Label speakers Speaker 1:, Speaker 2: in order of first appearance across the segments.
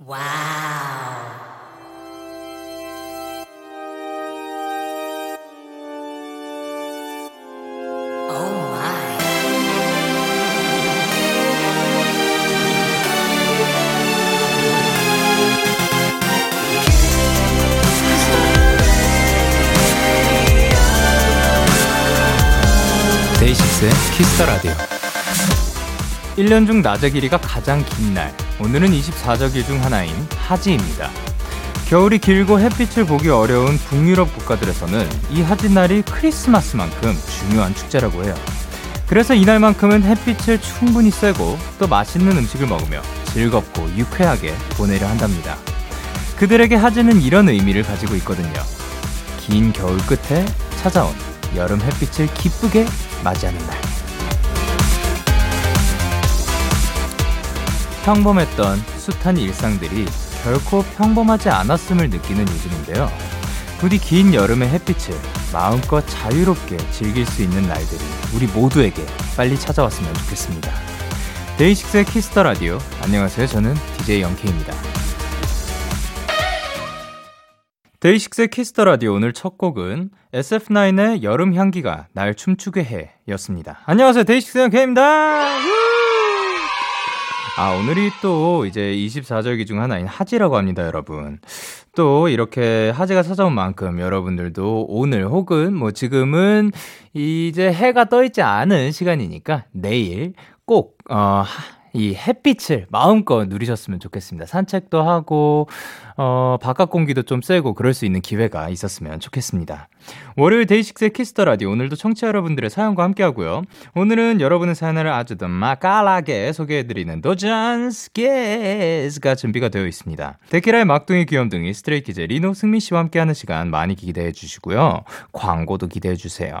Speaker 1: 와우.
Speaker 2: 데이식스의 키스터 라디오. 1년 중 낮의 길이가 가장 긴 날. 오늘은 24적일 중 하나인 하지입니다. 겨울이 길고 햇빛을 보기 어려운 북유럽 국가들에서는 이 하지날이 크리스마스만큼 중요한 축제라고 해요. 그래서 이날만큼은 햇빛을 충분히 쐬고 또 맛있는 음식을 먹으며 즐겁고 유쾌하게 보내려 한답니다. 그들에게 하지는 이런 의미를 가지고 있거든요. 긴 겨울 끝에 찾아온 여름 햇빛을 기쁘게 맞이하는 날. 평범했던 숱한 일상들이 결코 평범하지 않았음을 느끼는 요즘인데요. 부디 긴 여름의 햇빛을 마음껏 자유롭게 즐길 수 있는 날들이 우리 모두에게 빨리 찾아왔으면 좋겠습니다. DAY6의 Kiss the Radio. 안녕하세요. 저는 DJ Young K입니다. DAY6의 Kiss the Radio 오늘 첫 곡은 SF9의 여름 향기가 날 춤추게 해 였습니다. 안녕하세요. DAY6 Young K입니다. 아, 오늘이 또 이제 24절기 중 하나인 하지라고 합니다, 여러분. 또 이렇게 하지가 찾아온 만큼 여러분들도 오늘 혹은 뭐 지금은 이제 해가 떠 있지 않은 시간이니까 내일 꼭, 어, 이 햇빛을 마음껏 누리셨으면 좋겠습니다. 산책도 하고, 어, 바깥 공기도 좀 쐬고 그럴 수 있는 기회가 있었으면 좋겠습니다. 월요일 DAY6의 Kiss the Radio 오늘도 청취자 여러분들의 사연과 함께 하고요. 오늘은 여러분의 사연을 아주 더 맛깔나게 소개해드리는 고정 게스트가 준비가 되어 있습니다. 데키라의 막둥이 귀염둥이 Stray Kids 리노 승민 씨와 함께하는 시간 많이 기대해 주시고요. 광고도 기대해 주세요.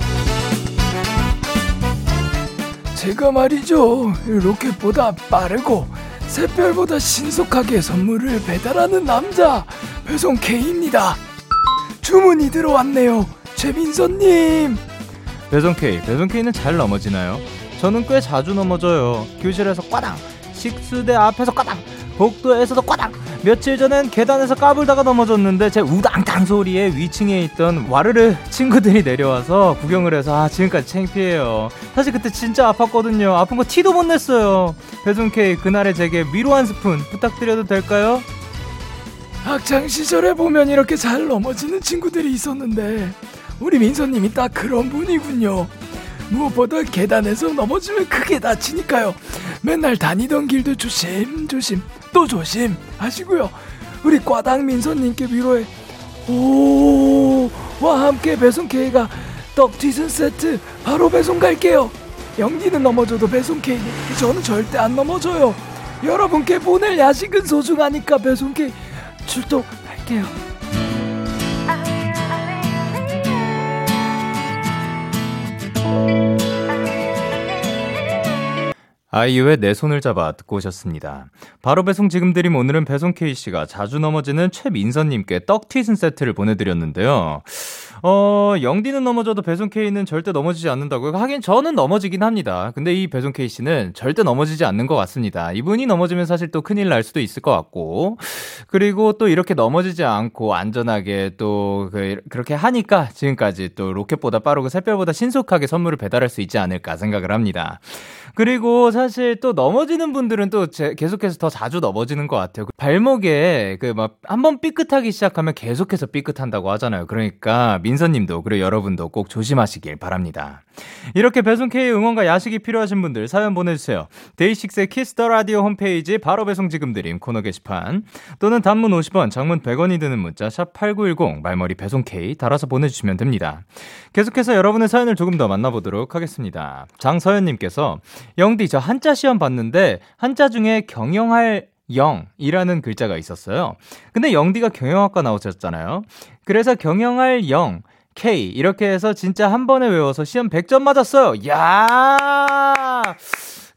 Speaker 3: 제가 말이죠 로켓보다 빠르고 샛별보다 신속하게 선물을 배달하는 남자 배송 K입니다 주문이 들어왔네요 최민선님
Speaker 2: 배송 K, 배송 K는 잘 넘어지나요? 저는 꽤 자주 넘어져요. 교실에서 꽈당, 식수대 앞에서 꽈당, 복도에서도 꽈당. 며칠 전엔 계단에서 까불다가 넘어졌는데 제 우당탕 소리에 위층에 있던 와르르 친구들이 내려와서 구경을 해서 아 지금까지 창피해요. 사실 그때 진짜 아팠거든요. 아픈 거 티도 못 냈어요. 배송 K 그날의 제게 위로 한 스푼 부탁드려도 될까요?
Speaker 3: 학창 시절에 보면 이렇게 잘 넘어지는 친구들이 있었는데 우리 민서님이 딱 그런 분이군요. 무엇보다 계단에서 넘어지면 크게 다치니까요. 맨날 다니던 길도 조심 조심 또 조심 하시고요. 우리 과당 민서님께 위로해 오와 함께 배송 K가 떡 튀순 세트 바로 배송 갈게요. 영디는 넘어져도 배송 K 저는 절대 안 넘어져요. 여러분께 보낼 야식은 소중하니까 배송 K 출동할게요.
Speaker 2: 아이유의 내 손을 잡아 듣고 오셨습니다. 바로 배송 지금 드림 오늘은 배송 K씨가 자주 넘어지는 최민선님께 떡 튀순 세트를 보내드렸는데요. 어, 영디는 넘어져도 배송 K는 절대 넘어지지 않는다고요? 하긴 저는 넘어지긴 합니다. 근데 이 배송 K씨는 절대 넘어지지 않는 것 같습니다. 이분이 넘어지면 사실 또 큰일 날 수도 있을 것 같고. 그리고 또 이렇게 넘어지지 않고 안전하게 또 그, 그렇게 하니까 지금까지 또 로켓보다 빠르고 샛별보다 신속하게 선물을 배달할 수 있지 않을까 생각을 합니다. 그리고 사실 또 넘어지는 분들은 또 제, 계속해서 더 자주 넘어지는 것 같아요. 그 발목에 그 막 한 번 삐끗하기 시작하면 계속해서 삐끗한다고 하잖아요. 그러니까 민서님도 그리고 여러분도 꼭 조심하시길 바랍니다. 이렇게 배송 K 응원과 야식이 필요하신 분들 사연 보내주세요. DAY6의 Kiss the Radio 홈페이지 바로 배송 지금 드림 코너 게시판 또는 단문 50원, 장문 100원이 드는 문자 샵 #8910 말머리 배송 K 달아서 보내주시면 됩니다. 계속해서 여러분의 사연을 조금 더 만나보도록 하겠습니다. 장서연님께서 영디 저 한자 시험 봤는데 한자 중에 경영할 영이라는 글자가 있었어요. 근데 영디가 경영학과 나오셨잖아요. 그래서 경영할 영, K 이렇게 해서 진짜 한 번에 외워서 시험 100점 맞았어요. 야!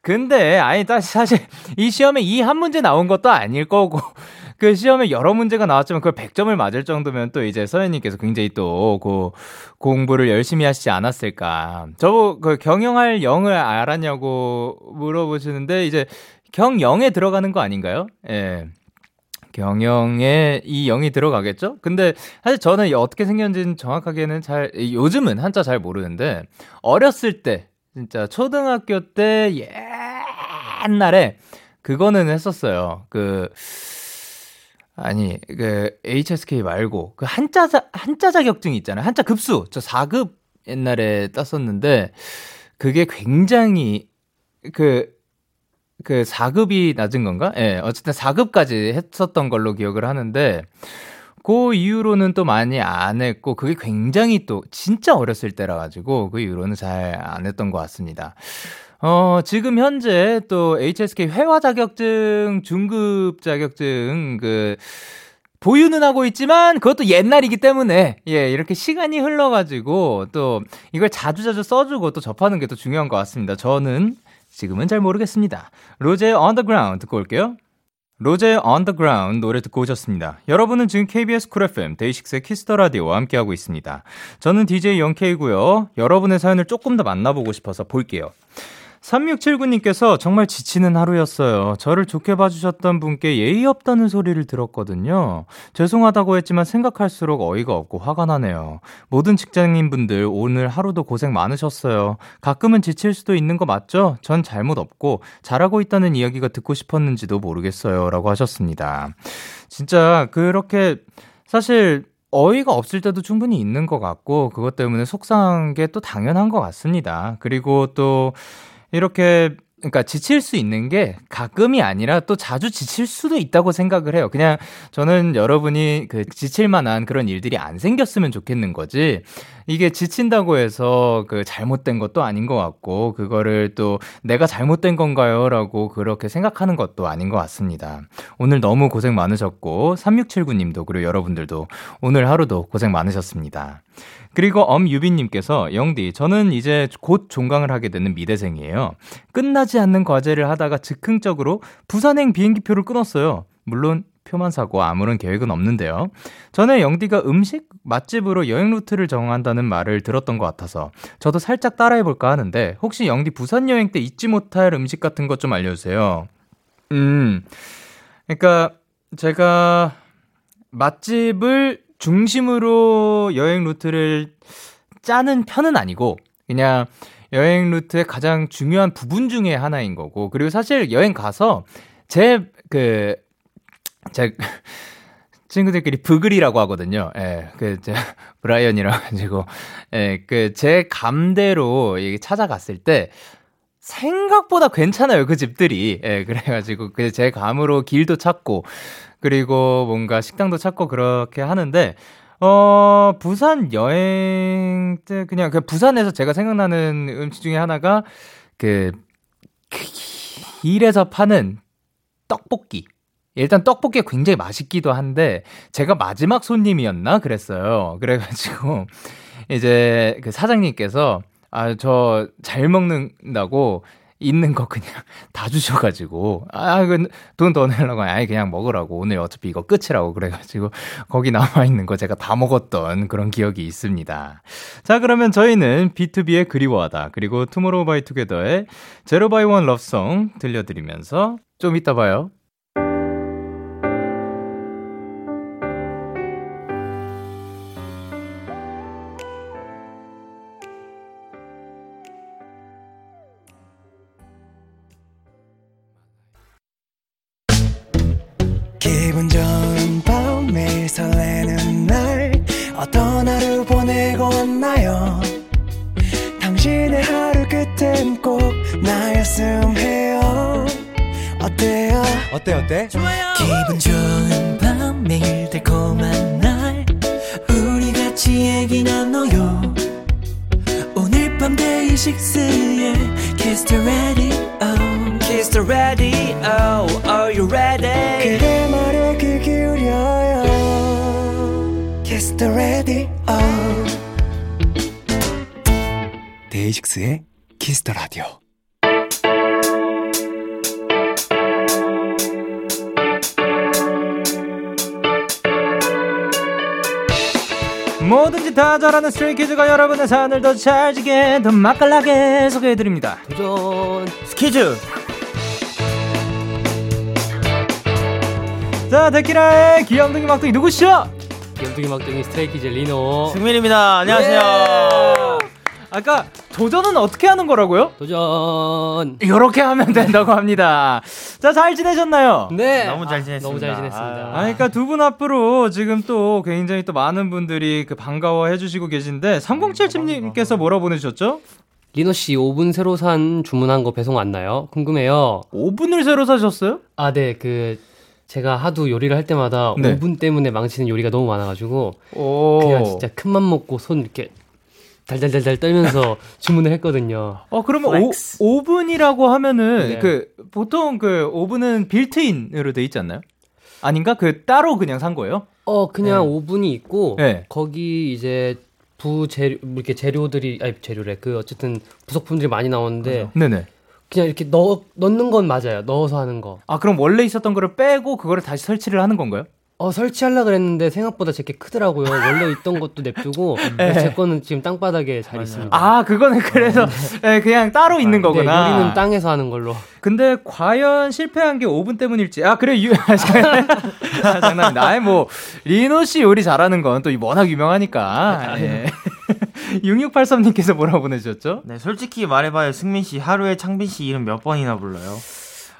Speaker 2: 근데 아니 사실 이 시험에 이 한 문제 나온 것도 아닐 거고 그 시험에 여러 문제가 나왔지만 그걸 100점을 맞을 정도면 또 이제 서현님께서 굉장히 또 그 공부를 열심히 하시지 않았을까. 저거 그 경영할 영을 알았냐고 물어보시는데 이제 경영에 들어가는 거 아닌가요? 예. 경영에 이 영이 들어가겠죠? 근데 사실 저는 어떻게 생겼는지는 정확하게는 잘, 요즘은 한자 잘 모르는데, 어렸을 때, 진짜 초등학교 때 옛날에 그거는 했었어요. 그, 아니, 그, HSK 말고, 그 한자, 한자 자격증 있잖아요. 한자 급수. 저 4급 옛날에 땄었는데, 그게 굉장히, 그, 그 4급이 낮은 건가? 예, 네, 어쨌든 4급까지 했었던 걸로 기억을 하는데, 그 이후로는 또 많이 안 했고, 그게 굉장히 또 진짜 어렸을 때라 가지고, 그 이후로는 잘 안 했던 것 같습니다. 어, 지금 현재 또 HSK 회화 자격증, 중급 자격증, 그, 보유는 하고 있지만 그것도 옛날이기 때문에 예 이렇게 시간이 흘러가지고 또 이걸 자주자주 써주고 또 접하는 게 또 중요한 것 같습니다. 저는 지금은 잘 모르겠습니다. 로제의 On The Ground 듣고 올게요. 로제의 On The Ground 노래 듣고 오셨습니다. 여러분은 지금 KBS 쿨 FM 데이식스의 키스터 라디오와 함께하고 있습니다. 저는 DJ Young K이고요. 여러분의 사연을 조금 더 만나보고 싶어서 볼게요. 3679님께서 정말 지치는 하루였어요. 저를 좋게 봐주셨던 분께 예의 없다는 소리를 들었거든요. 죄송하다고 했지만 생각할수록 어이가 없고 화가 나네요. 모든 직장인분들 오늘 하루도 고생 많으셨어요. 가끔은 지칠 수도 있는 거 맞죠? 전 잘못 없고 잘하고 있다는 이야기가 듣고 싶었는지도 모르겠어요. 라고 하셨습니다. 진짜 그렇게 사실 어이가 없을 때도 충분히 있는 것 같고 그것 때문에 속상한 게 또 당연한 것 같습니다. 그리고 또 이렇게 그러니까 지칠 수 있는 게 가끔이 아니라 또 자주 지칠 수도 있다고 생각을 해요. 그냥 저는 여러분이 그 지칠 만한 그런 일들이 안 생겼으면 좋겠는 거지. 이게 지친다고 해서 그 잘못된 것도 아닌 것 같고, 그거를 또 내가 잘못된 건가요? 라고 그렇게 생각하는 것도 아닌 것 같습니다. 오늘 너무 고생 많으셨고, 3679님도 그리고 여러분들도 오늘 하루도 고생 많으셨습니다. 그리고 엄유빈님께서 영디 저는 이제 곧 종강을 하게 되는 미대생이에요. 끝나지 않는 과제를 하다가 즉흥적으로 부산행 비행기표를 끊었어요. 물론 표만 사고 아무런 계획은 없는데요. 전에 영디가 음식 맛집으로 여행 루트를 정한다는 말을 들었던 것 같아서 저도 살짝 따라해볼까 하는데 혹시 영디 부산 여행 때 잊지 못할 음식 같은 것 좀 알려주세요. 음, 그러니까 제가 맛집을 중심으로 여행 루트를 짜는 편은 아니고 그냥 여행 루트의 가장 중요한 부분 중에 하나인 거고 그리고 사실 여행 가서 제 그 제 친구들끼리 브글이라고 하거든요. 예, 그, 제, 브라이언이라 가지고, 예, 그, 제 감대로 찾아갔을 때, 생각보다 괜찮아요, 그 집들이. 예, 그래가지고, 그, 제 감으로 길도 찾고, 그리고 뭔가 식당도 찾고 그렇게 하는데, 어, 부산 여행 때 그냥 그 부산에서 제가 생각나는 음식 중에 하나가 그, 길에서 파는 떡볶이. 일단 떡볶이가 굉장히 맛있기도 한데 제가 마지막 손님이었나 그랬어요. 그래 가지고 이제 그 사장님께서 아 저 잘 먹는다고 있는 거 그냥 다 주셔가지고 아돈 더 내려고 아니 그냥 먹으라고 오늘 어차피 이거 끝이라고 그래가지고 거기 남아 있는 거 제가 다 먹었던 그런 기억이 있습니다. 자 그러면 저희는 B2B의 그리워하다 그리고 투모로우바이투게더의 제로바이원 러브송 들려드리면서 좀 이따 봐요. 사연을 더 찰지게 더 맛깔나게 소개해드립니다.
Speaker 4: 도전
Speaker 2: 스키즈 자 데키라의 귀염둥이 막둥이 누구시죠?
Speaker 4: 염둥이 막둥이 Stray Kids 리노
Speaker 5: 승민입니다. 안녕하세요.
Speaker 2: 아까 도전은 어떻게 하는 거라고요?
Speaker 4: 도전
Speaker 2: 이렇게 하면 된다고 합니다. 자, 잘 지내셨나요?
Speaker 4: 네
Speaker 5: 너무 잘 지냈습니다.
Speaker 4: 너무 잘 지냈습니다
Speaker 2: 아, 그러니까 두 분 앞으로 지금 또 굉장히 또 많은 분들이 그 반가워 해주시고 계신데 3077님께서 뭐라 보내주셨죠?
Speaker 4: 리노 씨 오븐 새로 산 주문한 거 배송 왔나요? 궁금해요.
Speaker 2: 오븐을 새로 사셨어요?
Speaker 4: 아, 네. 그 제가 하도 요리를 할 때마다
Speaker 2: 네.
Speaker 4: 오븐 때문에 망치는 요리가 너무 많아 가지고
Speaker 2: 오.
Speaker 4: 그냥 진짜 큰 맘 먹고 손 이렇게 달달달달 떨면서 주문을 했거든요.
Speaker 2: 어 그러면
Speaker 5: flex.
Speaker 2: 오, 오븐이라고 하면은
Speaker 4: 네.
Speaker 2: 그 보통 그 오븐은 built-in으로 돼 있지 않나요? 아닌가? 그 따로 그냥 산 거예요?
Speaker 4: 어, 그냥
Speaker 2: 네.
Speaker 4: 오븐이 있고
Speaker 2: 네.
Speaker 4: 거기 이제 부재료 뭐 이렇게 재료들이 아니 재료래. 그 어쨌든 부속품들이 많이 나오는데
Speaker 2: 네네.
Speaker 4: 그냥 이렇게 넣 넣는 건 맞아요. 넣어서 하는 거.
Speaker 2: 아 그럼 원래 있었던 거를 빼고 그거를 다시 설치를 하는 건가요?
Speaker 4: 어 설치하려 그랬는데 생각보다 제게 크더라고요. 원래 있던 것도 냅두고
Speaker 2: 네.
Speaker 4: 제 거는 지금 땅바닥에 잘 있습니다.
Speaker 2: 아 그거는 그래서 네, 그냥 따로 있는
Speaker 4: 네,
Speaker 2: 거구나.
Speaker 4: 요리는 땅에서 하는 걸로.
Speaker 2: 근데 과연 실패한 게 오븐 때문일지. 아 그래 유 아, 장난입니다. 아이 뭐 리노 씨 요리 잘하는 건 또 워낙 유명하니까. 예. 6683님께서 뭐라고 보내주셨죠?
Speaker 5: 네, 솔직히 말해봐요. 승민 씨 하루에 창빈 씨 이름 몇 번이나 불러요?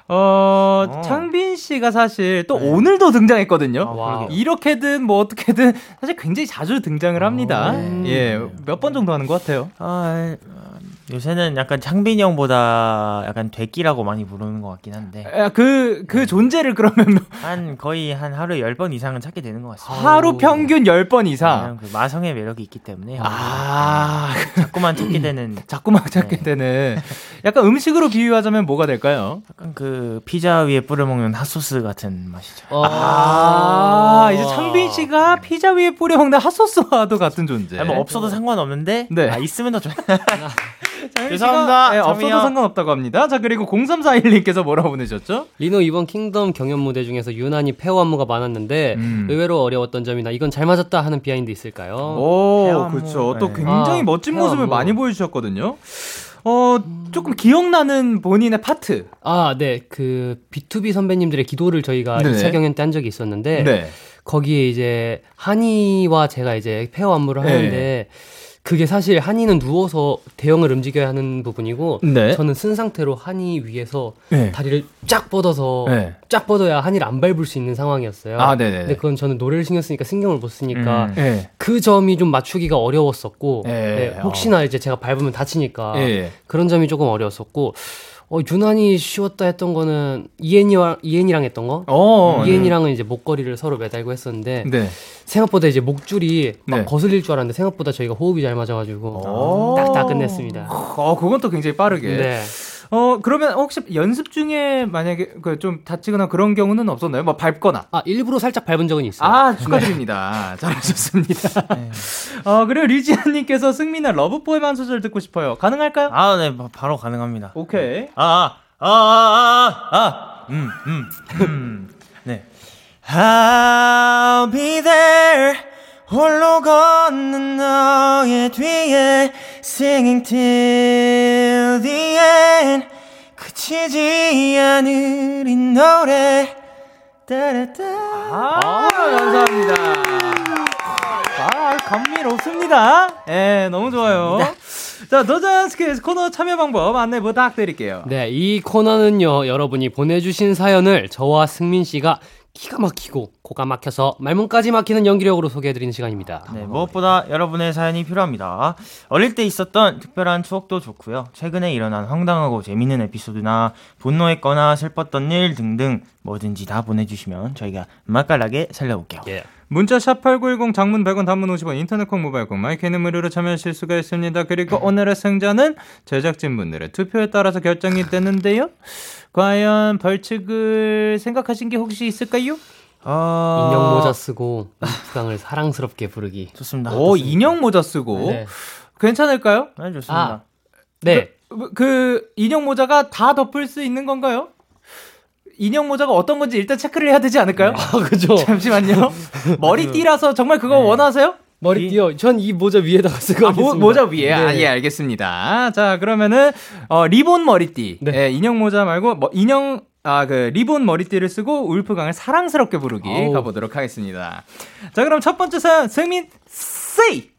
Speaker 2: 어,
Speaker 5: 어.
Speaker 2: 창빈 씨가 사실 또
Speaker 5: 네.
Speaker 2: 오늘도 등장했거든요.
Speaker 5: 아.
Speaker 2: 이렇게든 뭐 어떻게든 사실 굉장히 자주 등장을 합니다.
Speaker 4: 네.
Speaker 2: 예, 몇 번 정도 하는 것 같아요.
Speaker 5: 아, 어, 요새는 약간 창빈이 형보다 약간 되끼라고 많이 부르는 것 같긴 한데
Speaker 2: 아, 그, 그 존재를 그러면
Speaker 5: 한 거의 한 하루에 10번 이상은 찾게 되는 것 같습니다.
Speaker 2: 하루 평균 10번 이상.
Speaker 5: 그 마성의 매력이 있기 때문에
Speaker 2: 아,
Speaker 5: 자꾸만 찾게 되는
Speaker 2: 자꾸만 찾게
Speaker 5: 네.
Speaker 2: 되는. 약간 음식으로 비유하자면 뭐가 될까요?
Speaker 5: 약간 그 피자 위에 뿌려 먹는 핫소스 같은 맛이죠.
Speaker 4: 어.
Speaker 2: 아, 이제 창빈 씨가 피자 위에 뿌려 먹는 핫소스와도 같은 존재.
Speaker 5: 아니, 뭐 없어도 상관없는데
Speaker 2: 네.
Speaker 5: 아, 있으면 더.
Speaker 2: 창빈
Speaker 5: 죄송합니다.
Speaker 2: 예, 없어도. 상관없다고 합니다. 자, 그리고 0341님께서 뭐라고 보내셨죠?
Speaker 4: 리노 이번 Kingdom 경연 무대 중에서 유난히 pair 안무가 많았는데
Speaker 2: 음.
Speaker 4: 의외로 어려웠던 점이나 이건 잘 맞았다 하는 behind 있을까요?
Speaker 2: 오. 그렇죠. 또
Speaker 5: 네.
Speaker 2: 굉장히
Speaker 4: 아,
Speaker 2: 멋진 모습을. 많이 보여주셨거든요. 어, 조금 기억나는 본인의 파트.
Speaker 4: 아, 네. 그 BTOB 선배님들의 기도를 저희가
Speaker 2: 네네.
Speaker 4: 2차 경연 때 한 적이 있었는데
Speaker 2: 네.
Speaker 4: 거기에 이제 한이와 제가 이제 pair 안무를
Speaker 2: 네.
Speaker 4: 하는데 그게 사실 한이는 누워서 대형을 움직여야 하는 부분이고
Speaker 2: 네.
Speaker 4: 저는 쓴 상태로 한이 위에서
Speaker 2: 네.
Speaker 4: 다리를 쫙 뻗어서
Speaker 2: 네.
Speaker 4: 쫙 뻗어야 한이를 안 밟을 수 있는 상황이었어요.
Speaker 2: 아, 네네네.
Speaker 4: 근데 그건 저는 노래를 신경 쓰니까 신경을 못 쓰니까
Speaker 5: 음.
Speaker 2: 네.
Speaker 4: 그 점이 좀 맞추기가 어려웠었고
Speaker 2: 예.
Speaker 4: 네, 혹시나 이제 제가 밟으면 다치니까
Speaker 2: 예.
Speaker 4: 그런 점이 조금 어려웠었고 어, 유난히 쉬웠다 했던 거는 이엔이와 이엔이랑 했던 거.
Speaker 2: 어,
Speaker 4: 이엔이랑은 이제 목걸이를 서로 매달고 했었는데
Speaker 2: 네.
Speaker 4: 생각보다 이제 목줄이 막
Speaker 2: 네.
Speaker 4: 거슬릴 줄 알았는데 생각보다 저희가 호흡이 잘 맞아가지고
Speaker 2: 오.
Speaker 4: 딱다 끝냈습니다.
Speaker 2: 어, 그건 또 굉장히 빠르게.
Speaker 4: 네.
Speaker 2: 어, 그러면 혹시 연습 중에 만약에 그 좀 다치거나 그런 경우는 없었나요? 뭐 밟거나.
Speaker 4: 아 일부러 살짝 밟은 적은 있어요.
Speaker 2: 아, 축하드립니다. 잘하셨습니다. 어, 그리고 류지아님께서 승민아 Love poem 한 소절 듣고 싶어요. 가능할까요?
Speaker 5: 아, 네, 바- 바로 가능합니다.
Speaker 2: 오케이.
Speaker 5: 아, 아, 아, 아, 아, 아, 음, 음, 음. 네. I'll be there. 홀로 걷는 너의 뒤에 singing till the end 그치지 않을 이 노래 따라따
Speaker 2: 아, 감사합니다. 아, 감미롭습니다. 예, 너무 좋아요. 자, 도전 스키즈 코너 참여 방법 안내 부탁드릴게요.
Speaker 4: 네, 이 코너는요, 여러분이 보내주신 사연을 저와 승민 씨가 기가 막히고 코가 막혀서 말문까지 막히는 연기력으로 소개해드리는 시간입니다.
Speaker 5: 네, 무엇보다 여러분의 사연이 필요합니다. 어릴 때 있었던 특별한 추억도 좋고요. 최근에 일어난 황당하고 재밌는 에피소드나 분노했거나 슬펐던 일 등등 뭐든지 다 보내주시면 저희가 맛깔나게 살려볼게요.
Speaker 4: 예.
Speaker 2: 문자 샵 8910 장문 100원 단문 50원 인터넷 콩 모바일 콩 마이크는 무료로 참여하실 수가 있습니다. 그리고 오늘의 승자는 제작진분들의 투표에 따라서 결정이 되는데요. 과연 벌칙을 생각하신 게 혹시 있을까요?
Speaker 5: 어...
Speaker 4: 인형 모자 쓰고 울프강을 사랑스럽게 부르기.
Speaker 5: 좋습니다.
Speaker 2: 오 인형 모자 쓰고
Speaker 4: 네.
Speaker 2: 괜찮을까요?
Speaker 5: 네, 좋습니다.
Speaker 4: 네.
Speaker 2: 그, 그 인형 모자가 다 덮을 수 있는 건가요? 인형 모자가 어떤 건지 일단 체크를 해야 되지 않을까요?
Speaker 4: 아, 그죠.
Speaker 2: 잠시만요. 머리띠라서 정말 그거
Speaker 5: 네.
Speaker 2: 원하세요?
Speaker 4: 머리띠요. 전 이 모자 위에다가 쓰고
Speaker 2: 아, 모. 모자 위에. 아,
Speaker 4: 네.
Speaker 2: 예, 알겠습니다. 자, 그러면은, 어, 리본 머리띠.
Speaker 4: 네.
Speaker 2: 예, 인형 모자 말고, 뭐, 인형, 아, 그, 리본 머리띠를 쓰고 울프강을 사랑스럽게 부르기
Speaker 4: 아우.
Speaker 2: 가보도록 하겠습니다. 자, 그럼 첫 번째 사연, 승민, 세이!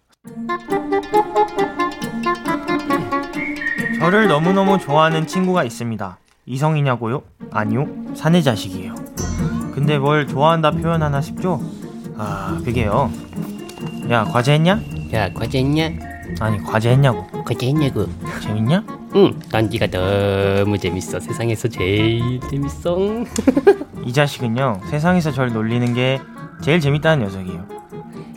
Speaker 5: 저를 너무너무 좋아하는 친구가 있습니다. 이성이냐고요? 아니요. 사내 자식이에요. 근데 뭘 좋아한다 표현하나 싶죠? 아, 그게요. 야, 과제 했냐?
Speaker 4: 야, 과제 했냐?
Speaker 5: 아니, 과제 했냐고.
Speaker 4: 과제 했냐고.
Speaker 5: 재밌냐?
Speaker 4: 응, 난 네가 너무 재밌어. 세상에서 제일 재밌어.
Speaker 5: 이 자식은요, 세상에서 절 놀리는 게 제일 재밌다는 녀석이에요.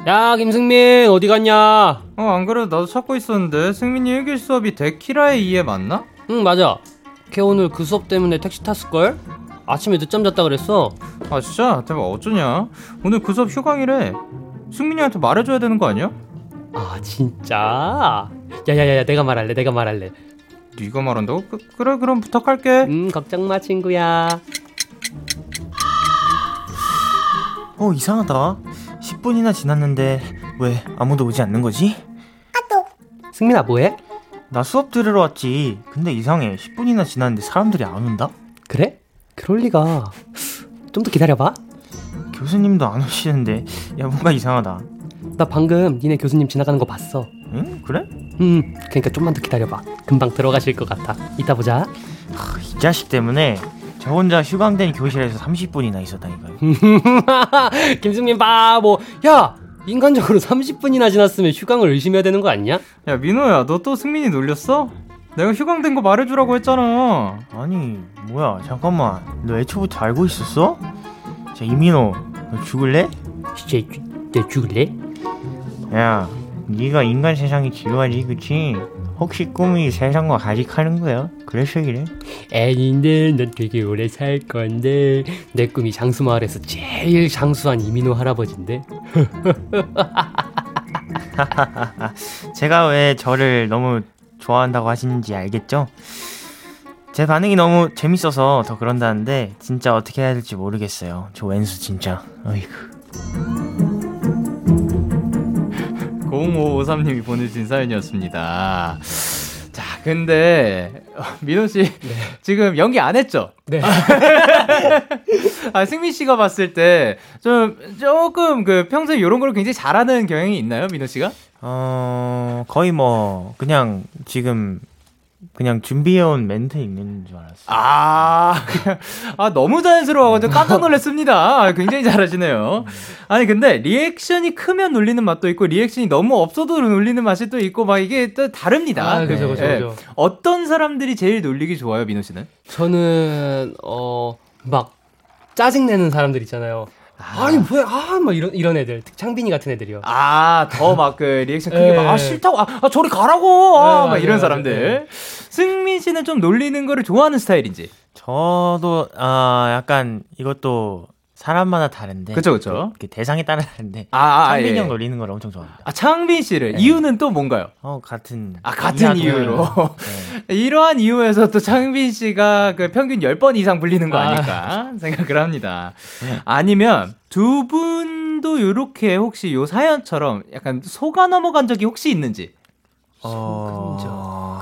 Speaker 4: 야, 김승민 어디 갔냐?
Speaker 2: 어, 안 그래도 나도 찾고 있었는데, 승민이 일기 수업이 데키라의 이해 맞나?
Speaker 4: 응, 맞아. 걔 오늘 그 수업 때문에 택시 탔을걸? 아침에 늦잠 잤다 그랬어.
Speaker 2: 아, 진짜? 대박, 어쩌냐? 오늘 그 수업 휴강이래. 승민이한테 말해줘야 되는 거 아니야?
Speaker 4: 아, 진짜? 야야야야, 내가 말할래. 내가 말할래.
Speaker 2: 네가 말한다고? 그, 그래, 그럼 부탁할게.
Speaker 4: 음, 걱정 마, 친구야.
Speaker 5: 어, 이상하다. 10분이나 지났는데 왜 아무도 오지 않는 거지?
Speaker 4: 승민아, 뭐해?
Speaker 5: 나 수업 들으러 왔지. 근데 이상해. 10분이나 지났는데 사람들이 안 온다?
Speaker 4: 그래? 그럴 리가. 좀 더 기다려봐.
Speaker 5: 교수님도 안 오시는데 야 뭔가 이상하다.
Speaker 4: 나 방금 니네 교수님 지나가는 거 봤어.
Speaker 5: 응? 그래?
Speaker 4: 음, 그러니까 좀만 더 기다려봐. 금방 들어가실 것 같아. 이따 보자.
Speaker 5: 이 자식 때문에 저 혼자 휴강된 교실에서 30분이나 있었다니까요.
Speaker 4: 김승민 바보. 야, 인간적으로 30분이나 지났으면 휴강을 의심해야 되는 거 아니야?
Speaker 2: 야, 민호야, 너 또 승민이 놀렸어? 내가 휴강된 거 말해주라고 했잖아.
Speaker 5: 아니 뭐야 잠깐만 너 애초부터 알고 있었어? 자 이민호 너 죽을래?
Speaker 4: 진짜 내 죽을래?
Speaker 5: 야 네가 인간 세상이 지루하지 그치? 혹시 꿈이 세상과 가직하는 거야? 그래서 그래?
Speaker 4: 애인데 넌 되게 오래 살 건데 내 꿈이 장수 마을에서 제일 장수한 이민호 할아버지인데
Speaker 5: 제가 왜 저를 너무 좋아한다고 하시는지 알겠죠? 제 반응이 너무 재밌어서 더 그런다는데 진짜 어떻게 해야 될지 모르겠어요. 저 왼수 진짜. 어이구.
Speaker 2: 0553님이 보내주신 사연이었습니다. 자, 근데, 어, 민호씨, 지금 연기 안 했죠?
Speaker 4: 네.
Speaker 2: 아, 승민 씨가 봤을 때, 좀, 조금, 그, 평소에 이런 걸 굉장히 잘하는 경향이 있나요, 민호 씨가?
Speaker 5: 어 거의 뭐 그냥 지금 그냥 준비해온 멘트 있는 줄 알았어요.
Speaker 2: 아, 그냥, 아, 너무 자연스러워가지고 깜짝 놀랐습니다. 아, 굉장히 잘하시네요. 아니, 근데 리액션이 크면 놀리는 맛도 있고, 리액션이 너무 없어도 놀리는 맛이 또 있고, 막 이게 또 다릅니다.
Speaker 4: 아, 그죠, 그죠,
Speaker 2: 예.
Speaker 4: 그죠.
Speaker 2: 어떤 사람들이 제일 놀리기 좋아요, 민호 씨는?
Speaker 4: 저는 어 막 짜증 내는 사람들 있잖아요. 아. 니 뭐야 아막 이런 이런 애들 창빈이 같은 애들이요.
Speaker 2: 아, 더 막 그 리액션 크게 막, 아,
Speaker 4: 예.
Speaker 2: 싫다고, 아, 아, 저리 가라고! 아,
Speaker 4: 네,
Speaker 2: 막 이런. 사람들. 승민 씨는 좀 놀리는 거를 좋아하는 스타일인지.
Speaker 5: 저도 아 약간 이것도 사람마다 다른데.
Speaker 2: 그쵸, 그쵸.
Speaker 5: 그 대상에 따라 다른데.
Speaker 2: 아, 아,
Speaker 5: 창빈이
Speaker 2: 예.
Speaker 5: 형 놀리는 걸 엄청 좋아합니다.
Speaker 2: 아, 창빈 씨를.
Speaker 5: 네.
Speaker 2: 이유는 또 뭔가요?
Speaker 5: 어 같은.
Speaker 2: 아, 같은 이유로.
Speaker 5: 네.
Speaker 2: 이러한 이유에서 또 창빈 씨가 그 평균 10번 이상 놀리는 거
Speaker 4: 아.
Speaker 2: 아닐까 생각을 합니다. 아니면 두 분도 요렇게 혹시 요 사연처럼 약간 속아 넘어간 적이 혹시 있는지?
Speaker 5: 어...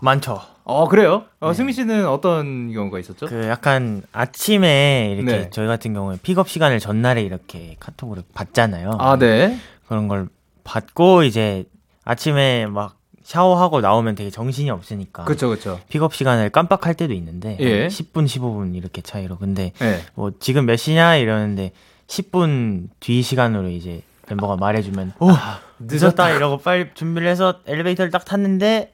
Speaker 5: 많죠.
Speaker 2: 어, 그래요? 어, 승민 씨는 어떤 경우가 있었죠?
Speaker 5: 그 약간 아침에 이렇게
Speaker 2: 네.
Speaker 5: 저희 같은 경우에 픽업 시간을 전날에 이렇게 카톡으로 받잖아요.
Speaker 2: 아, 네.
Speaker 5: 그런 걸 받고 이제 아침에 막 샤워하고 나오면 되게 정신이 없으니까
Speaker 2: 그쵸, 그쵸.
Speaker 5: 픽업 시간을 깜빡할 때도 있는데
Speaker 2: 예.
Speaker 5: 10분, 15분 이렇게 차이로 근데
Speaker 2: 네.
Speaker 5: 뭐 지금 몇 시냐 이러는데 10분 뒤 시간으로 이제 멤버가 말해주면 오 늦었다 이러고 빨리 준비를 해서 엘리베이터를 딱 탔는데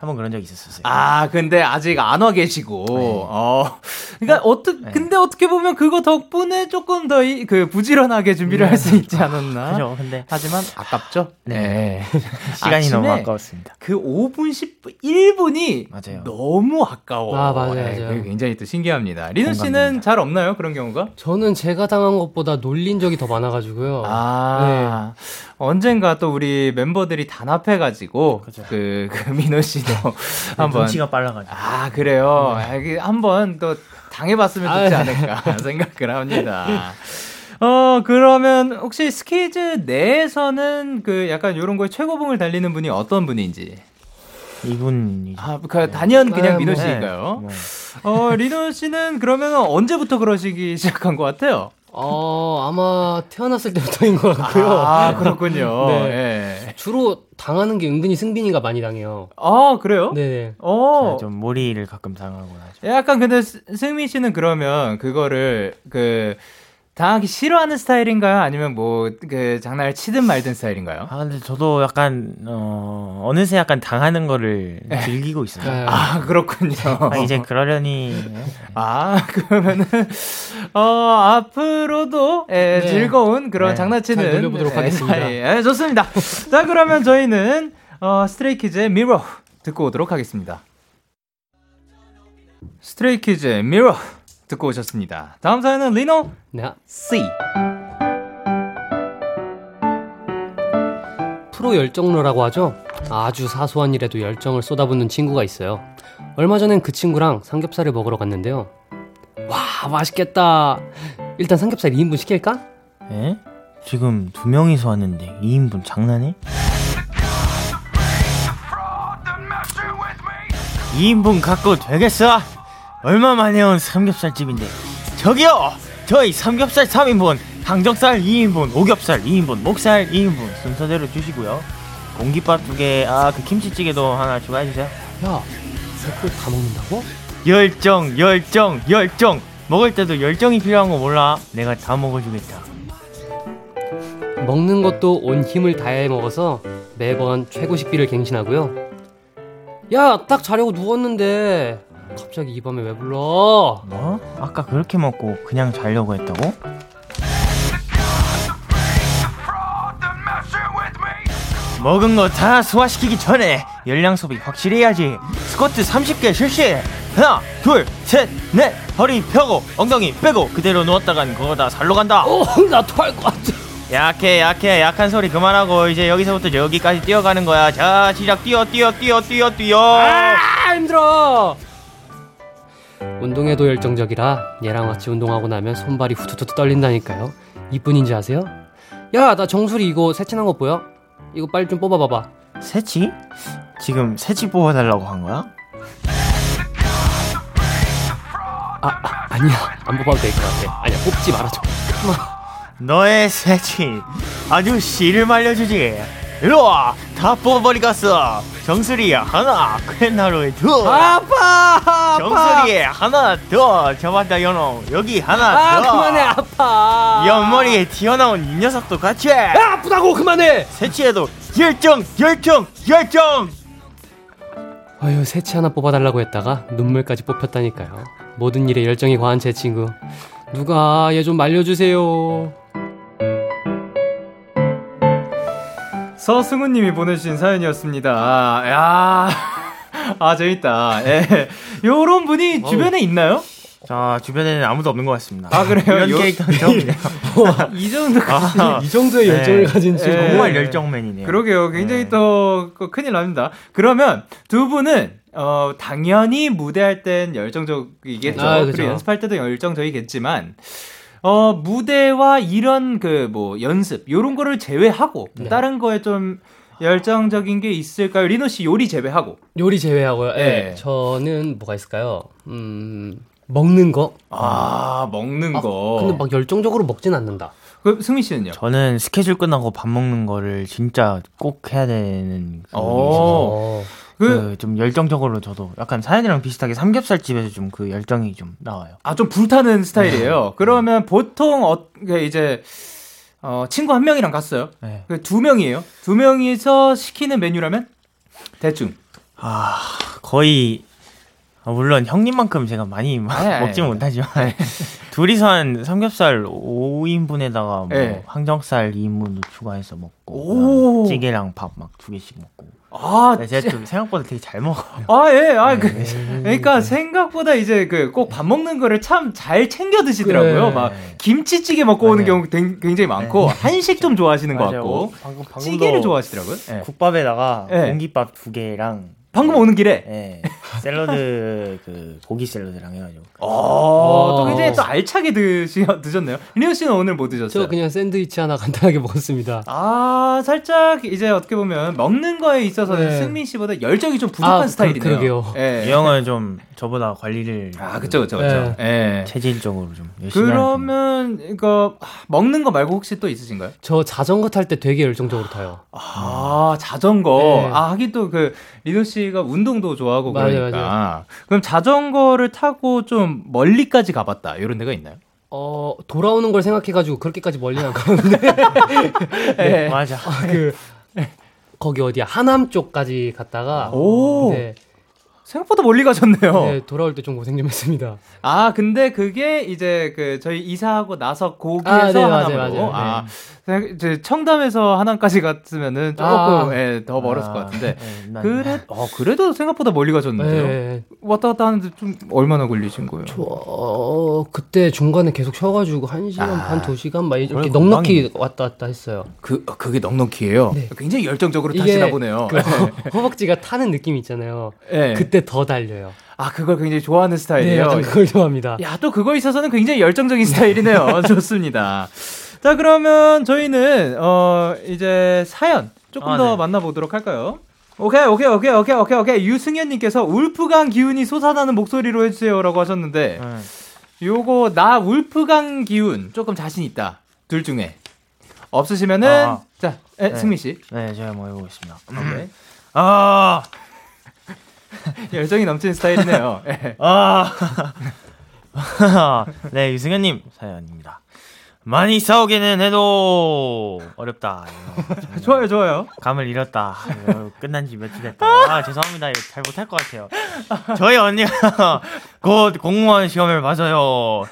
Speaker 5: 한번 그런 적이 있었어요.
Speaker 2: 아, 근데 아직 안 와 계시고.
Speaker 5: 네.
Speaker 2: 어. 그러니까 어 떻게
Speaker 5: 네.
Speaker 2: 근데 어떻게 보면 그거 덕분에 조금 더 그 부지런하게 준비를 할수 있지 않았나?
Speaker 5: 그죠. 근데
Speaker 2: 하지만 아깝죠.
Speaker 5: 네. 시간이
Speaker 2: 아침에
Speaker 5: 너무 아까웠습니다.
Speaker 2: 그 5분 10분 1분이
Speaker 5: 맞아요.
Speaker 2: 너무 아까워.
Speaker 4: 아, 맞아요,
Speaker 2: 네,
Speaker 4: 맞아요.
Speaker 2: 굉장히 또 신기합니다. 리노 씨는. 잘 없나요? 그런 경우가?
Speaker 4: 저는 제가 당한 것보다 놀린 적이 더 많아 가지고요.
Speaker 2: 아, 언젠가 또 우리 멤버들이 단합해 가지고,
Speaker 5: 그죠.
Speaker 2: 그, 그 민호 씨도 한번.
Speaker 5: 눈치가 빨라가지고.
Speaker 2: 아, 그래요. 아, 이게 한번 또 당해봤으면 좋지
Speaker 4: 아, 네.
Speaker 2: 않을까 생각을 합니다. 어, 그러면 혹시 스키즈 내에서는 그 약간 이런 거에 최고봉을 달리는 분이 어떤 분인지.
Speaker 5: 이분이.
Speaker 2: 아, 그 단연 그냥
Speaker 4: 아,
Speaker 2: 민호
Speaker 4: 뭐.
Speaker 2: 씨인가요?
Speaker 5: 네.
Speaker 2: 어, 리노 씨는 그러면 언제부터 그러시기 시작한 것 같아요?
Speaker 4: 어, 아마 태어났을 때부터인 것 같고요.
Speaker 2: 아, 그렇군요.
Speaker 4: 네.
Speaker 2: 예.
Speaker 4: 주로 당하는 게 은근히 승빈이가 많이 당해요.
Speaker 2: 아, 그래요?
Speaker 4: 네네.
Speaker 2: 어,
Speaker 5: 좀 몰이를 가끔 당하고 나죠.
Speaker 2: 약간 근데 스- 승민 씨는 그러면 그거를 그 당하기 싫어하는 스타일인가요? 아니면 뭐 그 장난을 치든 말든 스타일인가요?
Speaker 5: 아 근데 저도 약간 어 어느새 약간 당하는 거를 즐기고 있어요.
Speaker 4: 네.
Speaker 2: 아, 그렇군요.
Speaker 5: 아, 이제 그러려니
Speaker 2: 아, 그러면은, 어, 앞으로도, 예,
Speaker 4: 네.
Speaker 2: 즐거운 그런
Speaker 5: 네,
Speaker 2: 장난치는.
Speaker 4: 잘 놀려보도록
Speaker 2: 예,
Speaker 4: 하겠습니다.
Speaker 2: 예, 예, 좋습니다. 자, 그러면 저희는, 어, Stray Kids의 미로 듣고 오도록 하겠습니다. Stray Kids의 미로 듣고 오셨습니다. 다음 사연은 리노
Speaker 4: 네.
Speaker 2: C.
Speaker 4: 프로 열정러라고 하죠. 아주 사소한 일에도 열정을 쏟아붓는 친구가 있어요. 얼마 전엔 그 친구랑 삼겹살을 먹으러 갔는데요. 와, 맛있겠다. 일단 삼겹살 2인분 시킬까?
Speaker 5: 예? 지금 두 명이서 왔는데 2인분 장난해? 2인분 갖고 되겠어? 얼마 만에 온 삼겹살집인데 저기요! 저희 삼겹살 3인분 항정살 2인분 오겹살 2인분 목살 2인분 순서대로 주시고요 공깃밥 두개 아 그 김치찌개도 하나 추가해주세요
Speaker 4: 야, 그걸 다 먹는다고?
Speaker 5: 열정 열정 열정 먹을 때도 열정이 필요한 거 몰라 내가 다 먹어주겠다
Speaker 4: 먹는 것도 온 힘을 다해 먹어서 매번 최고 식비를 갱신하고요. 야, 딱 자려고 누웠는데 갑자기 이 밤에 왜 불러?
Speaker 5: 뭐? 아까 그렇게 먹고 그냥 자려고 했다고? 먹은 거 다 소화시키기 전에 열량 소비 확실히 해야지 스쿼트 30개 실시 하나 둘 셋 넷 허리 펴고 엉덩이 빼고 그대로 누웠다간 그거 다 살로 간다
Speaker 4: 어, 나 토할 것 같아.
Speaker 5: 약해 약해 약한 소리 그만하고 이제 여기서부터 저기까지 뛰어가는 거야 자 시작 뛰어 뛰어 뛰어 뛰어 뛰어
Speaker 4: 아, 힘들어. 운동에도 열정적이라 얘랑 같이 운동하고 나면 손발이 후투투 떨린다니까요. 이뿐인지 아세요? 야, 나 정수리 이거 새친한 거 보여? 이거 빨리 좀 뽑아봐봐.
Speaker 5: 새치? 지금 새치 뽑아달라고 한 거야?
Speaker 4: 아, 아 아니야, 안 뽑아도 될 것 같아. 아니야, 뽑지 말아줘.
Speaker 5: 너의 새치 아주 씨를 말려주지 이리와 다 뽑아버리겠어 정수리 하나 퀸하루에 둘
Speaker 4: 아파,
Speaker 5: 정수리에 하나 더 잡았다 연호 여기 하나
Speaker 4: 아,
Speaker 5: 더
Speaker 4: 그만해, 아파.
Speaker 5: 옆머리에 튀어나온 이 녀석도 같이
Speaker 4: 아, 아프다고 그만해.
Speaker 5: 새치에도 열정 열정 열정
Speaker 4: 아유, 새치 하나 뽑아달라고 했다가 눈물까지 뽑혔다니까요. 모든 일에 열정이 과한 제 친구. 누가 얘 좀 말려주세요.
Speaker 2: 서승우님이 보내주신 사연이었습니다. 야, 아 재밌다. 예, 요런 분이 주변에 있나요?
Speaker 5: 자 주변에는 아무도 없는 것 같습니다
Speaker 2: 아, 그래요?
Speaker 5: 이런
Speaker 2: 요-
Speaker 5: 캐릭터는 처음이네요
Speaker 2: 이 정도.
Speaker 5: 아,
Speaker 4: 이 정도의
Speaker 5: 네.
Speaker 4: 열정을 가진 친구.
Speaker 2: 예.
Speaker 5: 정말 열정맨이네요
Speaker 2: 그러게요. 굉장히
Speaker 5: 네.
Speaker 2: 또 그, 큰일 납니다. 그러면 두 분은 어 당연히 무대할 땐 열정적이겠죠.
Speaker 4: 아, 그죠.
Speaker 2: 그리고 연습할 때도 열정적이겠지만 어 무대와 이런 그 뭐 연습 요런 거를 제외하고
Speaker 4: 네.
Speaker 2: 다른 거에 좀 열정적인 게 있을까요? 리노 씨 요리 제외하고.
Speaker 4: 요리 제외하고요. 예.
Speaker 2: 네.
Speaker 4: 저는 뭐가 있을까요? 음, 먹는 거.
Speaker 2: 아 먹는
Speaker 4: 아,
Speaker 2: 거.
Speaker 4: 근데 막 열정적으로 먹진 않는다.
Speaker 2: 그 승민 씨는요?
Speaker 5: 저는 스케줄 끝나고 밥 먹는 거를 진짜 꼭 해야 되는 어. 그그좀 열정적으로 저도 약간 사연이랑 비슷하게 삼겹살 집에서 좀 그 열정이 좀 나와요.
Speaker 2: 아, 좀 불타는 스타일이에요. 그러면 보통, 어, 그 이제, 어, 친구 한 명이랑 갔어요.
Speaker 5: 네.
Speaker 2: 그두 명이에요. 두 명이서 시키는 메뉴라면? 대충.
Speaker 5: 아, 거의 아, 물론 형님만큼 제가 많이
Speaker 2: 네,
Speaker 5: 먹지
Speaker 2: 네.
Speaker 5: 못하지만 둘이서 한 삼겹살 5인분에다가 뭐
Speaker 2: 네.
Speaker 5: 항정살 2인분도 추가해서 먹고
Speaker 2: 오.
Speaker 5: 찌개랑 밥 막 두 개씩 먹고
Speaker 2: 아,
Speaker 5: 네, 제가 또 생각보다 되게 잘 먹어요.
Speaker 2: 아, 예, 아, 그,
Speaker 5: 네.
Speaker 2: 그러니까 생각보다 이제 그 꼭 밥 먹는 거를 참 잘 챙겨 드시더라고요.
Speaker 4: 그래.
Speaker 2: 막 김치찌개 먹고 오는
Speaker 5: 맞아요.
Speaker 2: 경우 댕- 굉장히 많고 한식 좀 좋아하시는 것
Speaker 5: 맞아요.
Speaker 2: 같고
Speaker 5: 방금
Speaker 2: 찌개를 좋아하시더라고요. 예.
Speaker 5: 국밥에다가
Speaker 2: 네.
Speaker 5: 공깃밥 두 개랑
Speaker 2: 방금 오는 길에
Speaker 5: 예, 샐러드 그 고기 샐러드랑 해가지고
Speaker 2: 어, 또
Speaker 4: 와.
Speaker 2: 굉장히 또 알차게 드시, 드셨네요. 리오 씨는 오늘 뭐 드셨어요?
Speaker 4: 저 그냥 샌드위치 하나 간단하게 먹었습니다.
Speaker 2: 아, 살짝 이제 어떻게 보면 먹는 거에 있어서는
Speaker 4: 네.
Speaker 2: 승민 씨보다 열정이 좀 부족한
Speaker 4: 아,
Speaker 2: 스타일이네요.
Speaker 4: 그- 그러게요.
Speaker 2: 예.
Speaker 5: 이 형은 좀 저보다 관리를
Speaker 2: 아, 그쵸, 그쵸, 그쵸. 예.
Speaker 5: 체질적으로 좀 열심히
Speaker 2: 그러면 이거 먹는 거 말고 혹시 또 있으신가요?
Speaker 4: 저 자전거 탈 때 되게 열정적으로 타요.
Speaker 2: 아 자전거.
Speaker 4: 네.
Speaker 2: 아 하긴 또 그 리노 씨가 운동도 좋아하고
Speaker 4: 맞아요,
Speaker 2: 그러니까.
Speaker 4: 맞아요.
Speaker 2: 그럼 자전거를 타고 좀 멀리까지 가봤다 이런 데가 있나요?
Speaker 4: 어 돌아오는 걸 생각해가지고 그렇게까지 멀리 안 가는데
Speaker 2: 네.
Speaker 5: 맞아.
Speaker 4: 그 거기 어디야 하남 쪽까지 갔다가
Speaker 2: 오.
Speaker 4: 네,
Speaker 2: 생각보다 멀리 가셨네요.
Speaker 4: 네, 돌아올 때 좀 고생 좀 했습니다.
Speaker 2: 아 근데 그게 이제 그 저희 이사하고 나서 거기에서
Speaker 4: 아, 네, 맞아요. 맞아요.
Speaker 2: 아, 생각- 이제 청담에서 하남까지 갔으면은 조금
Speaker 4: 아.
Speaker 2: 예, 더 멀었을 것 같은데.
Speaker 5: 네, 난-
Speaker 2: 그래, 어, 그래도 생각보다 멀리 가셨는데요.
Speaker 4: 네.
Speaker 2: 왔다 갔다 하는데 좀 얼마나 걸리신 거예요?
Speaker 4: 저, 어, 그때 중간에 계속 쉬어가지고 한 시간
Speaker 2: 아.
Speaker 4: 반, 두 시간 막 이렇게 넉넉히 왔다 갔다 했어요.
Speaker 2: 그 어, 그게 넉넉히예요.
Speaker 4: 네.
Speaker 2: 굉장히 열정적으로 타시나 보네요.
Speaker 4: 그 허- 허벅지가 타는 느낌 있잖아요.
Speaker 2: 예.
Speaker 4: 그때 더 달려요.
Speaker 2: 아 그걸 굉장히 좋아하는
Speaker 4: 네,
Speaker 2: 스타일이에요.
Speaker 4: 약간 그걸 좋아합니다.
Speaker 2: 야 또 그거 있어서는 굉장히 열정적인 스타일이네요. 좋습니다. 자 그러면 저희는 어 이제 사연 조금
Speaker 5: 아,
Speaker 2: 더
Speaker 5: 네.
Speaker 2: 만나보도록 할까요? 오케이 오케이 오케이 오케이 오케이 오케이 유승현님께서 울프강 기운이 솟아나는 목소리로 해주세요라고 하셨는데
Speaker 5: 네.
Speaker 2: 요거 나 울프강 기운 조금 자신 있다 둘 중에 없으시면은
Speaker 5: 아.
Speaker 2: 자 에,
Speaker 5: 네.
Speaker 2: 승민 씨
Speaker 5: 네, 제가 한번 해보겠습니다.
Speaker 2: 네.
Speaker 5: 아,
Speaker 2: 열정이 넘치는 스타일이네요. 예.
Speaker 5: 아, 네 유승현님 사연입니다. 많이 싸우기는 해도 어렵다. 이거
Speaker 2: 좋아요 좋아요.
Speaker 5: 감을 잃었다. 이거 끝난 지 며칠 됐다. 아 죄송합니다. 이거 잘 못할 것 같아요. 저희 언니가 곧 공무원 시험을 봐서요.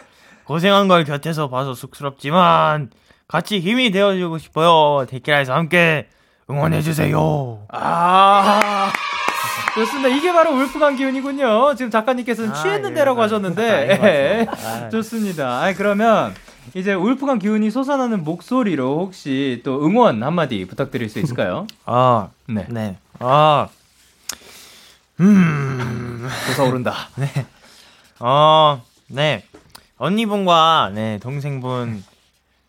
Speaker 5: 고생한 걸 곁에서 봐서 쑥스럽지만 같이 힘이 되어주고 싶어요. 데키라에서 함께 응원해 주세요.
Speaker 2: 아 좋습니다. 이게 바로 울프강 기운이군요. 지금 작가님께서는
Speaker 5: 아,
Speaker 2: 취했는데라고
Speaker 5: 예,
Speaker 2: 하셨는데
Speaker 5: 아,
Speaker 2: 예.
Speaker 5: 아,
Speaker 2: 좋습니다. 아 그러면 이제 울프강 기운이 솟아나는 목소리로 혹시 또 응원 한마디 부탁드릴 수 있을까요?
Speaker 5: 아,
Speaker 2: 네.
Speaker 5: 네. 아, 음,
Speaker 2: 솟아오른다.
Speaker 5: 어, 네. 언니분과, 네, 동생분,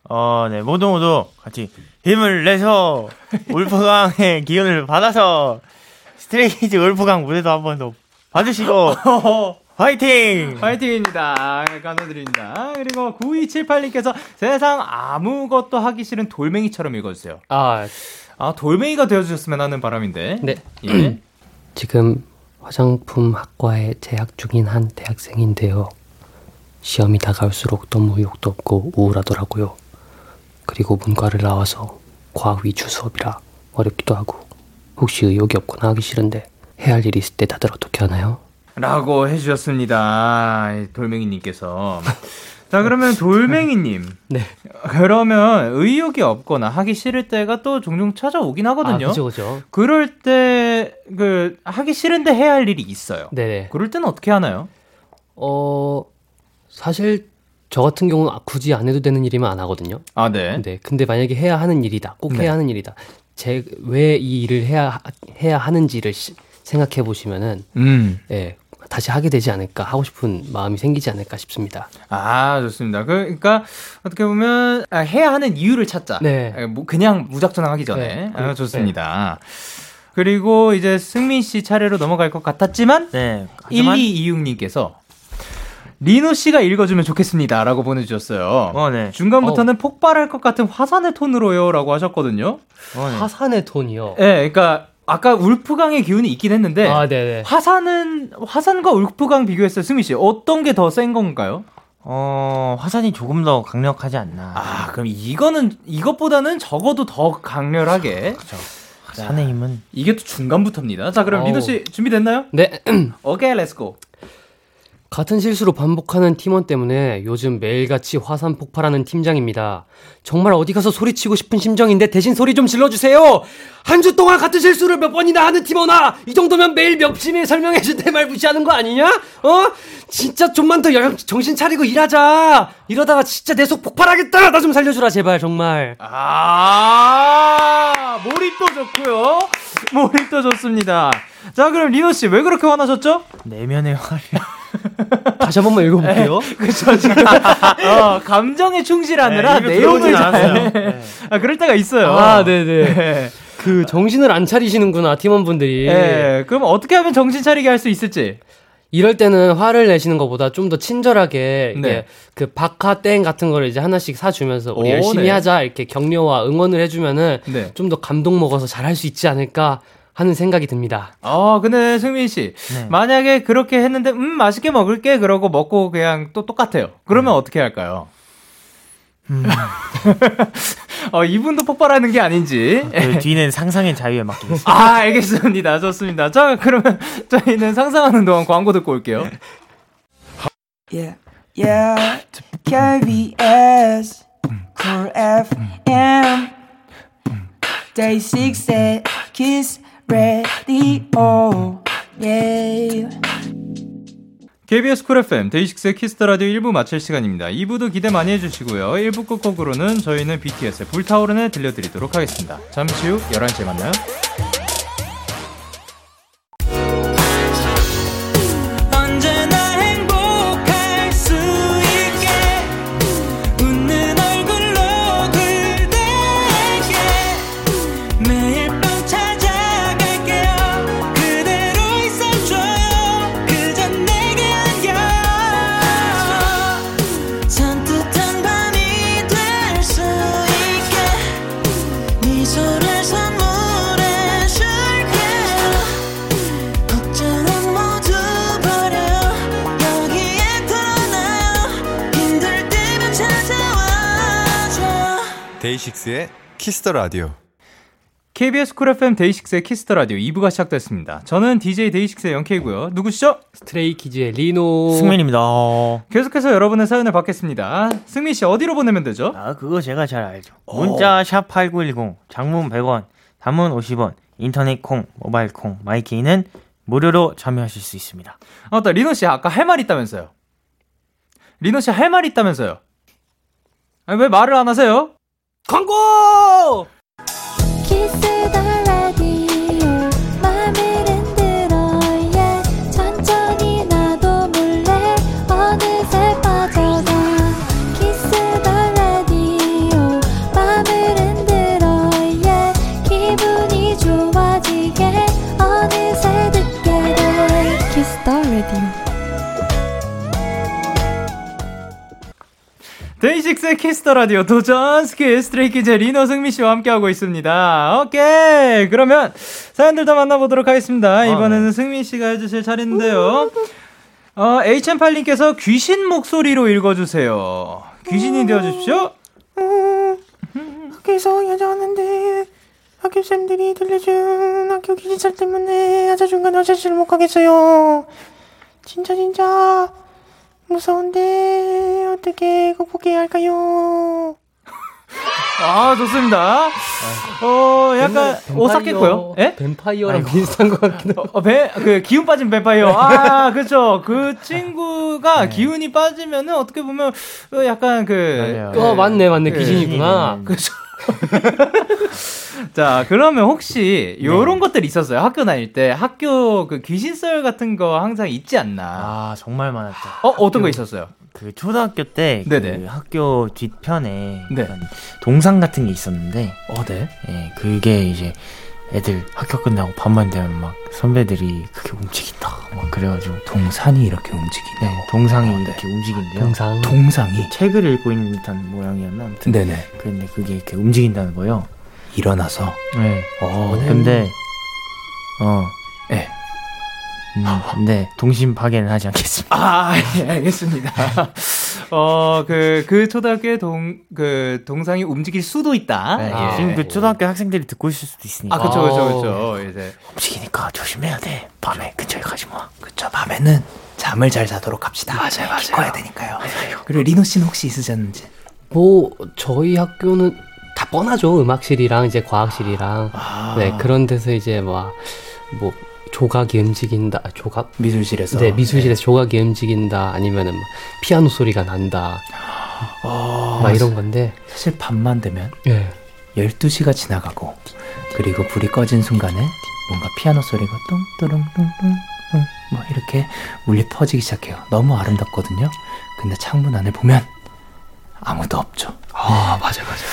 Speaker 5: 어, 네, 모두 모두 같이 힘을 내서 Wolfgang의 기운을 받아서 Stray Kids Wolfgang 무대도 한 번 더 봐주시고, 화이팅!
Speaker 2: 파이팅입니다. 감사드립니다. 그리고 9278님께서 세상 아무것도 하기 싫은 돌멩이처럼 읽어주세요.
Speaker 4: 아,
Speaker 2: 아 돌멩이가 되어주셨으면 하는 바람인데.
Speaker 4: 네.
Speaker 2: 예.
Speaker 4: 지금 화장품 학과에 재학 중인 한 대학생인데요. 시험이 다가올수록 너무 의욕도 없고 우울하더라고요. 그리고 문과를 나와서 과학 위주 수업이라 어렵기도 하고 혹시 의욕이 없거나 하기 싫은데 해야 할 일이 있을 때 다들 어떻게 하나요?
Speaker 2: 라고 해주셨습니다. 이 돌멩이님께서. 자, 그러면 돌멩이님.
Speaker 4: 네.
Speaker 2: 그러면 의욕이 없거나 하기 싫을 때가 또 종종 찾아오긴 하거든요.
Speaker 4: 아, 그죠, 그죠.
Speaker 2: 그럴 때, 그, 하기 싫은데 해야 할 일이 있어요.
Speaker 4: 네네.
Speaker 2: 그럴 때는 어떻게 하나요?
Speaker 4: 어, 사실 저 같은 경우는 굳이 안 해도 되는 일이면 안 하거든요.
Speaker 2: 아, 네.
Speaker 4: 네. 근데 만약에 해야 하는 일이다. 꼭
Speaker 2: 네.
Speaker 4: 해야 하는 일이다. 제 왜 이 일을 해야 해야 하는지를 시- 생각해 보시면은
Speaker 2: 음.
Speaker 4: 예. 다시 하게 되지 않을까 하고 싶은 마음이 생기지 않을까 싶습니다.
Speaker 2: 아, 좋습니다. 그, 그러니까 어떻게 보면 아, 해야 하는 이유를 찾자.
Speaker 4: 네.
Speaker 2: 아, 뭐 그냥 무작정 하기 전에.
Speaker 4: 네.
Speaker 2: 아, 좋습니다. 그리고 이제 승민 씨 차례로 넘어갈 것 같았지만
Speaker 5: 네. 하지만-
Speaker 2: 1226님께서 리노 씨가 읽어주면 좋겠습니다라고 보내주셨어요.
Speaker 5: 어, 네.
Speaker 2: 중간부터는 폭발할 것 같은 화산의 톤으로요라고 하셨거든요.
Speaker 5: 어, 네.
Speaker 4: 화산의 톤이요.
Speaker 2: 예, 그러니까 아까 울프강의 기운이 있긴 했는데
Speaker 4: 아, 네네.
Speaker 2: 화산은 화산과 울프강 비교했을 때 승민 씨 어떤 게 더 센 건가요?
Speaker 5: 어, 화산이 조금 더 강력하지 않나.
Speaker 2: 아, 그럼 이거는 이것보다는 적어도 더 강렬하게.
Speaker 5: 그죠. 산의 힘은
Speaker 2: 이게 또 중간부터입니다. 자, 그럼. 리노 씨 준비됐나요?
Speaker 4: 네.
Speaker 2: 오케이, let's go.
Speaker 4: 같은 실수를 반복하는 팀원 때문에 요즘 매일같이 화산 폭발하는 팀장입니다. 정말 어디 가서 소리치고 싶은 심정인데 대신 소리 좀 질러주세요! 한 주 동안 같은 실수를 몇 번이나 하는 팀원아! 이 정도면 매일 몇심에 설명해줄 때 말 무시하는 거 아니냐? 어? 진짜 좀만 더 영- 정신 차리고 일하자! 이러다가 진짜 내 속 폭발하겠다! 나 좀 살려주라, 제발, 정말.
Speaker 2: 아, 몰입도 좋고요. 몰입도 좋습니다. 자, 그럼 리노 씨 왜 그렇게 화나셨죠?
Speaker 5: 내면의 화를
Speaker 4: 다시 한 번만 읽어볼게요.
Speaker 2: 지금. 어, 감정에 충실하느라
Speaker 5: 네,
Speaker 2: 내용을 잘.
Speaker 5: 않았어요. 네.
Speaker 2: 아, 그럴 때가 있어요.
Speaker 4: 아, 네네.
Speaker 2: 네.
Speaker 4: 그, 정신을 안 차리시는구나, 팀원분들이.
Speaker 2: 예, 그럼 어떻게 하면 정신 차리게 할 수 있을지.
Speaker 4: 이럴 때는 화를 내시는 것보다 좀 더 친절하게 이게
Speaker 2: 네.
Speaker 4: 그 바카땡 같은 거를 이제 하나씩 사주면서 우리
Speaker 2: 오,
Speaker 4: 열심히
Speaker 2: 네.
Speaker 4: 하자 이렇게 격려와 응원을 해주면은
Speaker 2: 네.
Speaker 4: 좀더 감동 먹어서 잘할 수 있지 않을까 하는 생각이 듭니다.
Speaker 2: 어, 근데 승민 씨.
Speaker 5: 네.
Speaker 2: 만약에 그렇게 했는데, 음, 맛있게 먹을게. 그러고 먹고 그냥 또 똑같아요. 그러면 어떻게 할까요? 어, 이분도 폭발하는 게 아닌지.
Speaker 5: 그 뒤는 상상의 자유에 맡기겠습니다.
Speaker 2: 아, 알겠습니다. 좋습니다. 자, 그러면 저희는 상상하는 동안 광고 듣고 올게요.
Speaker 6: Yeah, yeah. KBS, Cool FM, Day 6 Kiss Radio. Yeah.
Speaker 2: KBS 쿨 FM 데이식스의 키스터 라디오 1부 마칠 시간입니다. 2부도 기대 많이 해주시고요. 1부 끝곡으로는 저희는 BTS의 불타오르네 들려드리도록 하겠습니다. 잠시 후 11시에 만나요.
Speaker 7: DAY6의 Kiss the Radio.
Speaker 2: KBS 쿨 FM 데이식스의 키스터 라디오 2부가 시작됐습니다. 저는 DJ 데이식스의 영케이고요. 누구시죠?
Speaker 4: Stray Kids의 리노.
Speaker 5: 승민입니다.
Speaker 2: 계속해서 여러분의 사연을 받겠습니다. 승민 씨 어디로 보내면 되죠?
Speaker 5: 아, 그거 제가 잘 알죠. 문자 샵 8910, 장문 100원, 단문 50원, 인터넷 콩, 모바일 콩, my K는 무료로 참여하실 수 있습니다.
Speaker 2: 아, 맞다. 리노 씨 아까 할 말 있다면서요. 리노 씨 할 말 있다면서요. 아, 왜 말을 안 하세요?
Speaker 4: 광고!
Speaker 8: 키스 더 Kiss the Radio
Speaker 2: 도전 스키즈 Stray Kids 리노 승민 씨와 함께하고 있습니다. 오케이. 그러면 사연들 더 만나보도록 하겠습니다. 이번에는 승민 씨가 해주실 차례인데요. 어, HM8님께서 귀신 목소리로 읽어주세요. 귀신이 되어주십시오.
Speaker 5: 학교에서 야자 왔는데 학교 쌤들이 들려준 학교 귀신썰 때문에 야자 중간 화장실을 못 가겠어요. 진짜 진짜 무서운데 어떻게 극복해야 할까요?
Speaker 2: 아, 좋습니다. 어, 약간 오싹했고요. 예?
Speaker 4: 뱀파이어랑 비슷한 것 같기도 하고.
Speaker 2: 어, 배, 그, 기운 빠진 뱀파이어. 아, 그쵸. 그 친구가 기운이 빠지면은 어떻게 보면, 어, 약간 그.
Speaker 4: 어, 맞네, 맞네.
Speaker 2: 그,
Speaker 4: 귀신이구나.
Speaker 2: 그죠. 자, 그러면 혹시 요런 것들 있었어요? 학교 다닐 때 학교 그 귀신썰 같은 거 항상 있지 않나?
Speaker 5: 아 정말 많았죠.
Speaker 2: 어, 어떤 거 있었어요?
Speaker 5: 그 초등학교 때 그. 학교 뒤편에
Speaker 2: 네.
Speaker 5: 동상 같은 게 있었는데
Speaker 2: 어, 네.
Speaker 5: 예, 그게 이제 애들 학교 끝나고 밤만 되면 막 선배들이 그게 움직인다 막 그래가지고
Speaker 2: 동산이 이렇게 움직이네.
Speaker 5: 네, 동상이
Speaker 2: 어, 네.
Speaker 5: 이렇게 움직인대요.
Speaker 4: 동상.
Speaker 2: 동상이.
Speaker 5: 책을 읽고 있는 듯한 모양이었나 아무튼
Speaker 2: 네네.
Speaker 5: 근데 그게 이렇게 움직인다는 거요.
Speaker 2: 일어나서.
Speaker 5: 네.
Speaker 2: 어, 네.
Speaker 5: 근데 어
Speaker 2: 네.
Speaker 5: 음, 네 동심 파괴는 하지 않겠습니다.
Speaker 2: 아, 예, 알겠습니다. 어, 그, 그 초등학교에 동, 그, 동상이 움직일 수도 있다.
Speaker 5: 네,
Speaker 2: 예.
Speaker 5: 지금 그 초등학교 학생들이 듣고 있을 수도 있으니까.
Speaker 2: 아, 그쵸, 그쵸, 그쵸. 이제.
Speaker 5: 움직이니까 조심해야 돼. 밤에 근처에 가지 마.
Speaker 1: 그쵸, 밤에는 잠을 잘 자도록 합시다. 맞아요, 맞아요. 기꺼야 되니까요. 그리고 리노 씨는 혹시 있으셨는지?
Speaker 4: 뭐 저희 학교는 다 뻔하죠. 음악실이랑 이제 과학실이랑
Speaker 1: 아.
Speaker 4: 네 그런 데서 이제 막 뭐 조각이 움직인다. 아, 조각?
Speaker 1: 미술실에서.
Speaker 4: 네 미술실에서 조각이 움직인다. 아니면은 막 피아노 소리가 난다.
Speaker 1: 어,
Speaker 4: 막 이런 건데.
Speaker 1: 사실 밤만 되면
Speaker 4: 예.
Speaker 1: 12시가 지나가고 그리고 불이 꺼진 순간에 뭔가 피아노 소리가 뚱뚜릉뚱뚱뚱 뭐 이렇게 울려 퍼지기 시작해요. 너무 아름답거든요. 근데 창문 안에 보면 아무도 없죠.
Speaker 4: 아 맞아 맞아.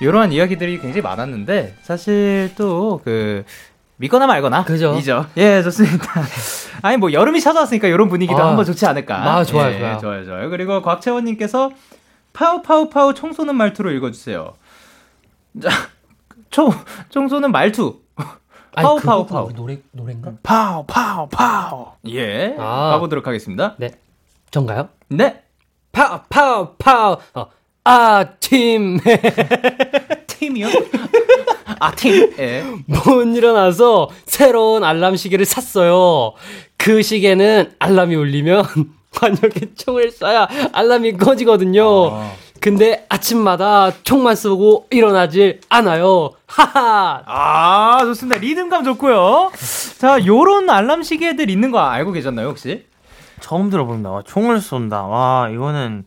Speaker 2: 이러한 이야기들이 굉장히 많았는데, 사실 또, 그, 믿거나 말거나.
Speaker 4: 그죠.
Speaker 2: 이죠. 예, 좋습니다. 아니, 뭐, 여름이 찾아왔으니까 이런 분위기도
Speaker 4: 아.
Speaker 2: 한번 좋지 않을까.
Speaker 4: 아, 좋아요,
Speaker 2: 예,
Speaker 4: 좋아요.
Speaker 2: 좋아요, 좋아요. 그리고 곽채원님께서 파우, 파우, 파우 청소는 말투로 읽어주세요. 자, 청, 청소는 말투. 파우, 파우, 파우.
Speaker 4: 노래 노래인가?
Speaker 1: 파우 파우 파우.
Speaker 2: 예.
Speaker 4: 아.
Speaker 2: 가보도록 하겠습니다.
Speaker 4: 네. 전가요?
Speaker 2: 네.
Speaker 4: 파우 파우 파우. 어. 아침
Speaker 2: 팀이요? 아, 팀. 예.
Speaker 4: 못 일어나서 새로운 알람 시계를 샀어요. 그 시계는 알람이 울리면 관역에 총을 쏴야 알람이 꺼지거든요. 근데 아침마다 총만 쏘고 일어나질 않아요. 하하.
Speaker 2: 아, 좋습니다. 리듬감 좋고요. 자, 요런 알람 시계들 있는 거 알고 계셨나요, 혹시?
Speaker 5: 처음 들어본다. 와, 총을 쏜다. 와, 이거는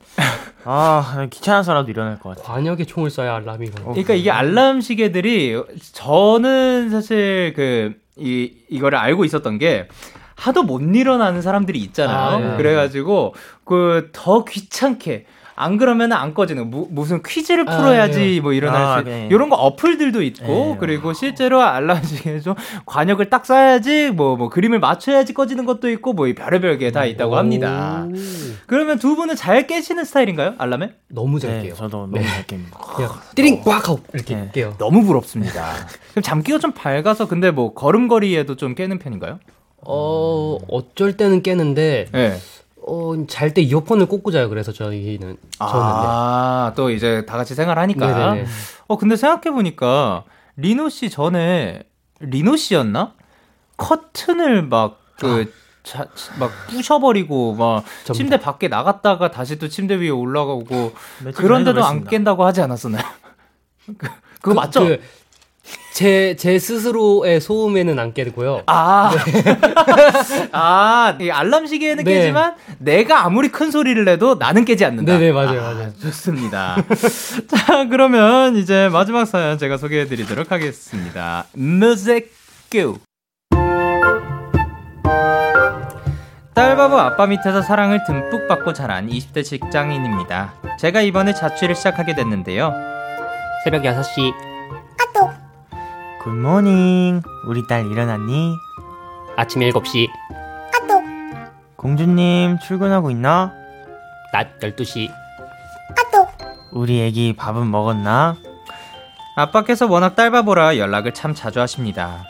Speaker 5: 아 귀찮아서라도 일어날 것 같아.
Speaker 4: 관역에 총을 쏴야 알람이 울려.
Speaker 2: 그러니까 이게 알람 시계들이 저는 사실 그 이 이거를 알고 있었던 게 하도 못 일어나는 사람들이 있잖아요.
Speaker 4: 아, 예.
Speaker 2: 그래가지고 그 더 귀찮게 안 그러면 안 꺼지는 무, 무슨 퀴즈를
Speaker 4: 아,
Speaker 2: 풀어야지
Speaker 4: 예.
Speaker 2: 뭐 일어날
Speaker 5: 아,
Speaker 2: 수
Speaker 5: 네.
Speaker 2: 이런 거 어플들도 있고
Speaker 5: 예.
Speaker 2: 그리고 실제로 알람 시계에서 관역을 딱 쏴야지 뭐뭐 그림을 맞춰야지 꺼지는 것도 있고 뭐이 별의별 게 다 있다고 합니다.
Speaker 4: 오.
Speaker 2: 그러면 두 분은 잘 깨시는 스타일인가요? 알람에?
Speaker 4: 너무 잘
Speaker 5: 네,
Speaker 4: 깨요.
Speaker 5: 저도 너무
Speaker 4: 네.
Speaker 5: 잘 깹니다.
Speaker 4: 그냥 띠링 꽉 하고 이렇게
Speaker 5: 네.
Speaker 4: 깨요.
Speaker 2: 너무 부럽습니다. 그럼 잠기가 좀 밝아서 근데 뭐 걸음걸이에도 좀 깨는 편인가요?
Speaker 4: 어, 어쩔 때는 깨는데
Speaker 2: 네.
Speaker 4: 어, 잘 때 이어폰을 꽂고 자요. 그래서 저희는 저는
Speaker 2: 아, 또 이제 다 같이 생활하니까.
Speaker 4: 네네네.
Speaker 2: 어, 근데 생각해 보니까, 리노 씨 전에, 리노 씨였나? 커튼을 막, 그, 자, 막 부셔버리고, 막,
Speaker 4: 전부
Speaker 2: 침대 밖에 나갔다가 다시 또 침대 위에 올라가고, 그런데도 안. 깬다고 하지 않았었나요? 그, 그거 맞죠?
Speaker 4: 그, 제, 제 스스로의 소음에는 안 깨고요.
Speaker 2: 아, 아, 이 알람 시계는
Speaker 4: 네.
Speaker 2: 깨지만 내가 아무리 큰 소리를 내도 나는 깨지 않는다.
Speaker 4: 네네, 맞아요, 맞아요.
Speaker 2: 좋습니다. 자, 그러면 이제 마지막 사연 제가 소개해 드리도록 하겠습니다. 뮤직 큐. 딸바보 아빠 밑에서 사랑을 듬뿍 받고 자란 20대 직장인입니다. 제가 이번에 자취를 시작하게 됐는데요.
Speaker 4: 새벽 6시.
Speaker 5: 굿모닝. 우리 딸 일어났니?
Speaker 4: 아침 7시.
Speaker 5: 공주님 출근하고 있나?
Speaker 4: 낮 12시.
Speaker 5: 우리 애기 밥은 먹었나?
Speaker 2: 아빠께서 워낙 딸바보라 연락을 참 자주 하십니다.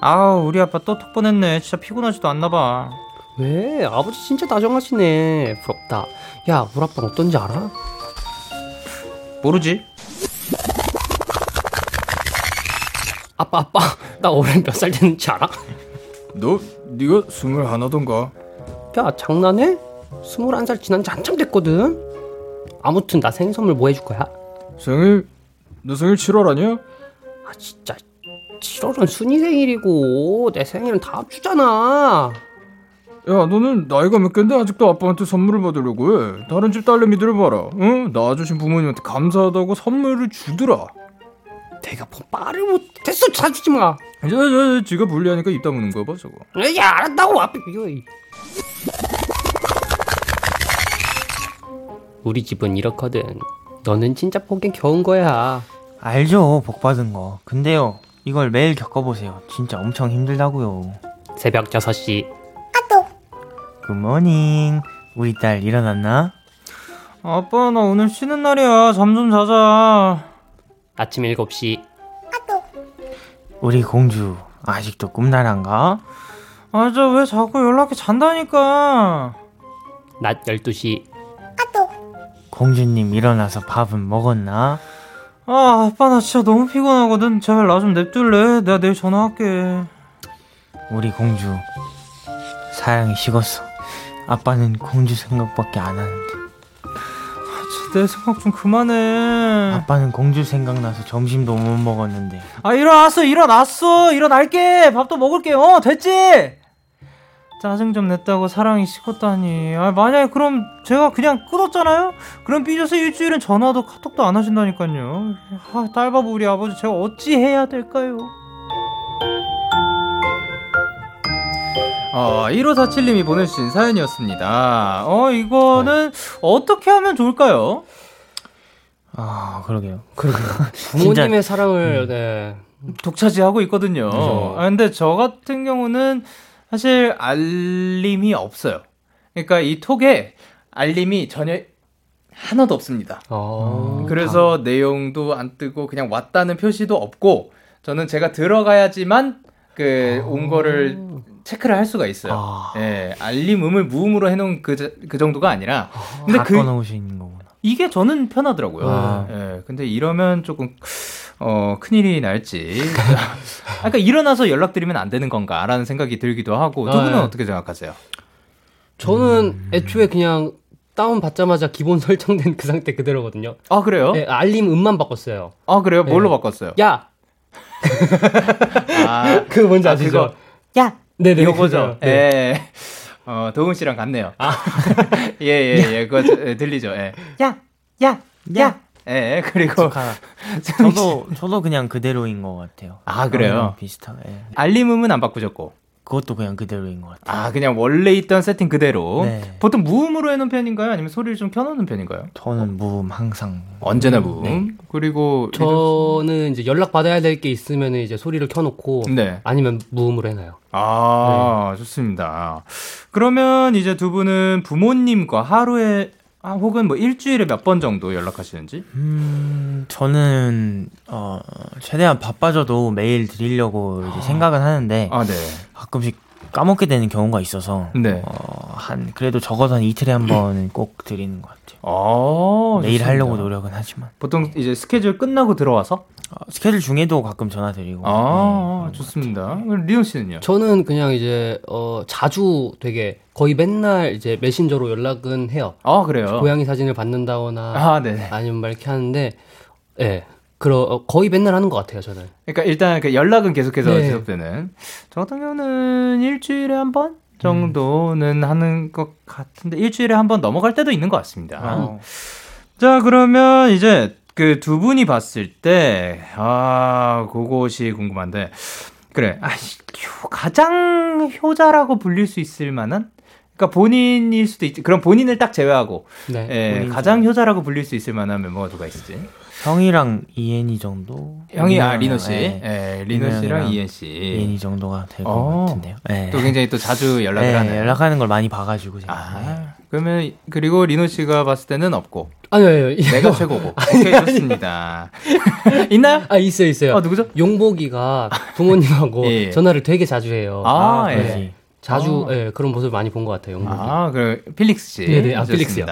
Speaker 2: 아우, 우리 아빠 또 톡 보냈네. 진짜 피곤하지도 않나봐.
Speaker 4: 왜? 아버지 진짜 다정하시네. 부럽다. 야, 우리 아빠 어떤지 알아?
Speaker 2: 모르지?
Speaker 4: 아빠, 아빠. 나 올해 몇 살 됐는지 알아?
Speaker 3: 너 네가 스물 하나던가?
Speaker 4: 야, 장난해? 21살 지난 지 한참 됐거든? 아무튼 나 생일 선물 뭐 해줄 거야?
Speaker 3: 생일 너 생일 7월 아니야?
Speaker 4: 아, 진짜. 7월은 순이 생일이고, 내 생일은 다음 주잖아.
Speaker 3: 야 너는 나이가 몇 갠데 아직도 아빠한테 선물을 받으려고 해 다른 집 딸내미들을 봐라 응? 낳아주신 부모님한테 감사하다고 선물을 주더라
Speaker 4: 내가 뭐 말을 못, 됐어, 사주지 마.
Speaker 3: 야 야 야 지가 불리하니까 입 다무는 거봐 저거
Speaker 4: 야, 알았다고, 앞에 비교. 우리 집은 이렇거든. 너는 진짜 복에 겨운 거야.
Speaker 5: 알죠, 복 받은 거. 근데요, 이걸 매일 겪어보세요. 진짜 엄청 힘들다고요.
Speaker 4: 새벽 6시.
Speaker 5: 굿모닝. 우리 딸 일어났나?
Speaker 2: 아빠, 나 오늘 쉬는 날이야. 잠 좀 자자.
Speaker 4: 아침 7시.
Speaker 5: 우리 공주 아직도 꿈나란가? 아, 저 왜 자꾸 연락해 잔다니까.
Speaker 4: 낮 12시.
Speaker 5: 공주님 일어나서 밥은 먹었나? 아, 아빠 나 진짜 너무 피곤하거든. 제발 나 좀 냅둘래. 내가 내일 전화할게. 우리 공주 사양이 식었어. 아빠는 공주 생각밖에 안 하는데. 아, 내 생각 좀 그만해. 아빠는 공주 생각나서 점심도 못 먹었는데. 아 일어났어, 일어났어, 일어날게. 밥도 먹을게. 어, 됐지. 짜증 좀 냈다고 사랑이 식었다니. 아, 만약에 그럼 제가 그냥 끊었잖아요? 그럼 삐져서 일주일은 전화도 카톡도 안 하신다니까요. 아, 딸바보 우리 아버지 제가 어찌 해야 될까요?
Speaker 2: 어, 1547님이 보내주신 사연이었습니다. 어, 이거는 어떻게 하면 좋을까요?
Speaker 5: 아, 그러게요.
Speaker 4: 그러게요. 부모님의 사랑을 네.
Speaker 2: 독차지하고 있거든요.
Speaker 4: 그죠.
Speaker 2: 아, 근데 저 같은 경우는 사실 알림이 없어요. 그러니까 이 톡에 알림이 전혀 하나도 없습니다.
Speaker 4: 어.
Speaker 2: 그래서 내용도 안 뜨고 그냥 왔다는 표시도 없고 저는 제가 들어가야지만 그온 거를 체크를 할 수가 있어요.
Speaker 5: 아.
Speaker 2: 예, 알림음을 무음으로 해놓은 그, 자- 그 정도가 아니라 근데 다그
Speaker 5: 꺼놓으시는 거구나.
Speaker 2: 이게 저는 편하더라고요.
Speaker 5: 아.
Speaker 2: 예, 근데 이러면 조금 어 큰일이 날지. 아까 일어나서 연락드리면 안 되는 건가라는 생각이 들기도 하고 두 분은
Speaker 4: 네.
Speaker 2: 어떻게 생각하세요?
Speaker 4: 저는 애초에 그냥 다운 받자마자 기본 설정된 그 상태 그대로거든요.
Speaker 2: 아 그래요?
Speaker 4: 네, 알림 음만 바꿨어요.
Speaker 2: 아 그래요? 뭘로
Speaker 4: 네.
Speaker 2: 바꿨어요?
Speaker 4: 야,
Speaker 2: 아,
Speaker 4: 그거 뭔지
Speaker 2: 아,
Speaker 4: 아시죠?
Speaker 2: 그거.
Speaker 4: 야, 네네
Speaker 2: 요거죠.
Speaker 4: 그거요. 네.
Speaker 2: 예. 어, 도훈 씨랑 같네요. 예, 예, 예. 그거 저- 예, 들리죠? 예. 야, 야, 야. 예, 그리고
Speaker 5: 축하. 저도 저도 그냥 그대로인 것 같아요.
Speaker 2: 아, 그래요?
Speaker 5: 비슷하게. 예.
Speaker 2: 알림음은 안 바꾸셨고.
Speaker 5: 그것도 그냥 그대로인 것 같아요.
Speaker 2: 아, 그냥 원래 있던 세팅 그대로.
Speaker 5: 네.
Speaker 2: 보통 무음으로 해놓은 편인가요? 아니면 소리를 좀 켜놓는 편인가요?
Speaker 5: 저는 무음 항상.
Speaker 2: 언제나 무음.
Speaker 5: 네.
Speaker 2: 그리고
Speaker 4: 저는 이제 연락 받아야 될 게 있으면 이제 소리를 켜놓고
Speaker 2: 네.
Speaker 4: 아니면 무음으로 해놔요.
Speaker 2: 아, 좋습니다. 그러면 이제 두 분은 부모님과 하루에 아, 혹은 뭐 일주일에 몇 번 정도 연락하시는지?
Speaker 5: 음, 저는 어 최대한 바빠져도 메일 드리려고 이제 생각은 하는데
Speaker 2: 아, 네.
Speaker 5: 가끔씩 까먹게 되는 경우가 있어서
Speaker 2: 네.
Speaker 5: 어, 한 그래도 적어도 한 이틀에 한 번은 꼭 드리는 것 같아요.
Speaker 2: 아,
Speaker 5: 매일
Speaker 2: 좋습니다.
Speaker 5: 하려고 노력은 하지만
Speaker 2: 보통 이제 스케줄 끝나고 들어와서?
Speaker 5: 어, 스케줄 중에도 가끔 전화 드리고.
Speaker 2: 아,
Speaker 5: 네,
Speaker 2: 좋습니다. 그럼 리온 씨는요?
Speaker 4: 저는 그냥 이제 어 자주 되게 거의 맨날 이제 메신저로 연락은 해요.
Speaker 2: 아, 그래요?
Speaker 4: 고양이 사진을 받는다거나
Speaker 2: 아, 네.
Speaker 4: 아니면 막 이렇게 하는데 예. 그러 어, 거의 맨날 하는 것 같아요, 저는.
Speaker 2: 그러니까 일단 그 연락은 계속해서
Speaker 4: 네.
Speaker 2: 지속되는. 저 같은 경우는 일주일에 한 번 정도는 하는 것 같은데 일주일에 한 번 넘어갈 때도 있는 것 같습니다.
Speaker 5: 아.
Speaker 2: 자 그러면 이제 그 두 분이 봤을 때 아 그것이 궁금한데 그래 아, 효- 가장 효자라고 불릴 수 있을 만한 그러니까 본인일 수도 있지 그럼 본인을 딱 제외하고
Speaker 4: 네.
Speaker 2: 예,
Speaker 5: 본인
Speaker 2: 가장 효자라고 불릴 수 있을 만한 멤버가 누가 있을지
Speaker 5: 형이랑 이엔이 정도.
Speaker 2: 형이 아 리노 씨,
Speaker 5: 예.
Speaker 2: 예, 리노 씨랑 이엔 씨.
Speaker 5: 이엔이 정도가 될것
Speaker 2: 어.
Speaker 5: 같은데요. 예.
Speaker 2: 또 굉장히 또 자주 연락을
Speaker 5: 예,
Speaker 2: 하네요.
Speaker 5: 연락하는 걸 많이 봐가지고 제가. 예.
Speaker 2: 아, 그러면 그리고 리노 씨가 봤을 때는 없고
Speaker 4: 아니요, 아니요.
Speaker 2: 내가 최고고. 오케이 좋습니다. 있나요?
Speaker 4: 아, 있어요, 있어요.
Speaker 2: 어 누구죠?
Speaker 4: 용복이가 부모님하고
Speaker 2: 예.
Speaker 4: 전화를 되게 자주 해요.
Speaker 2: 아,
Speaker 5: 아,
Speaker 2: 예.
Speaker 5: 그러지.
Speaker 4: 자주
Speaker 2: 아.
Speaker 4: 예, 그런 모습을 많이 본 것 같아요, 용복이.
Speaker 2: 아, 그 필릭스 씨.
Speaker 4: 네 네, 아, 필릭스요.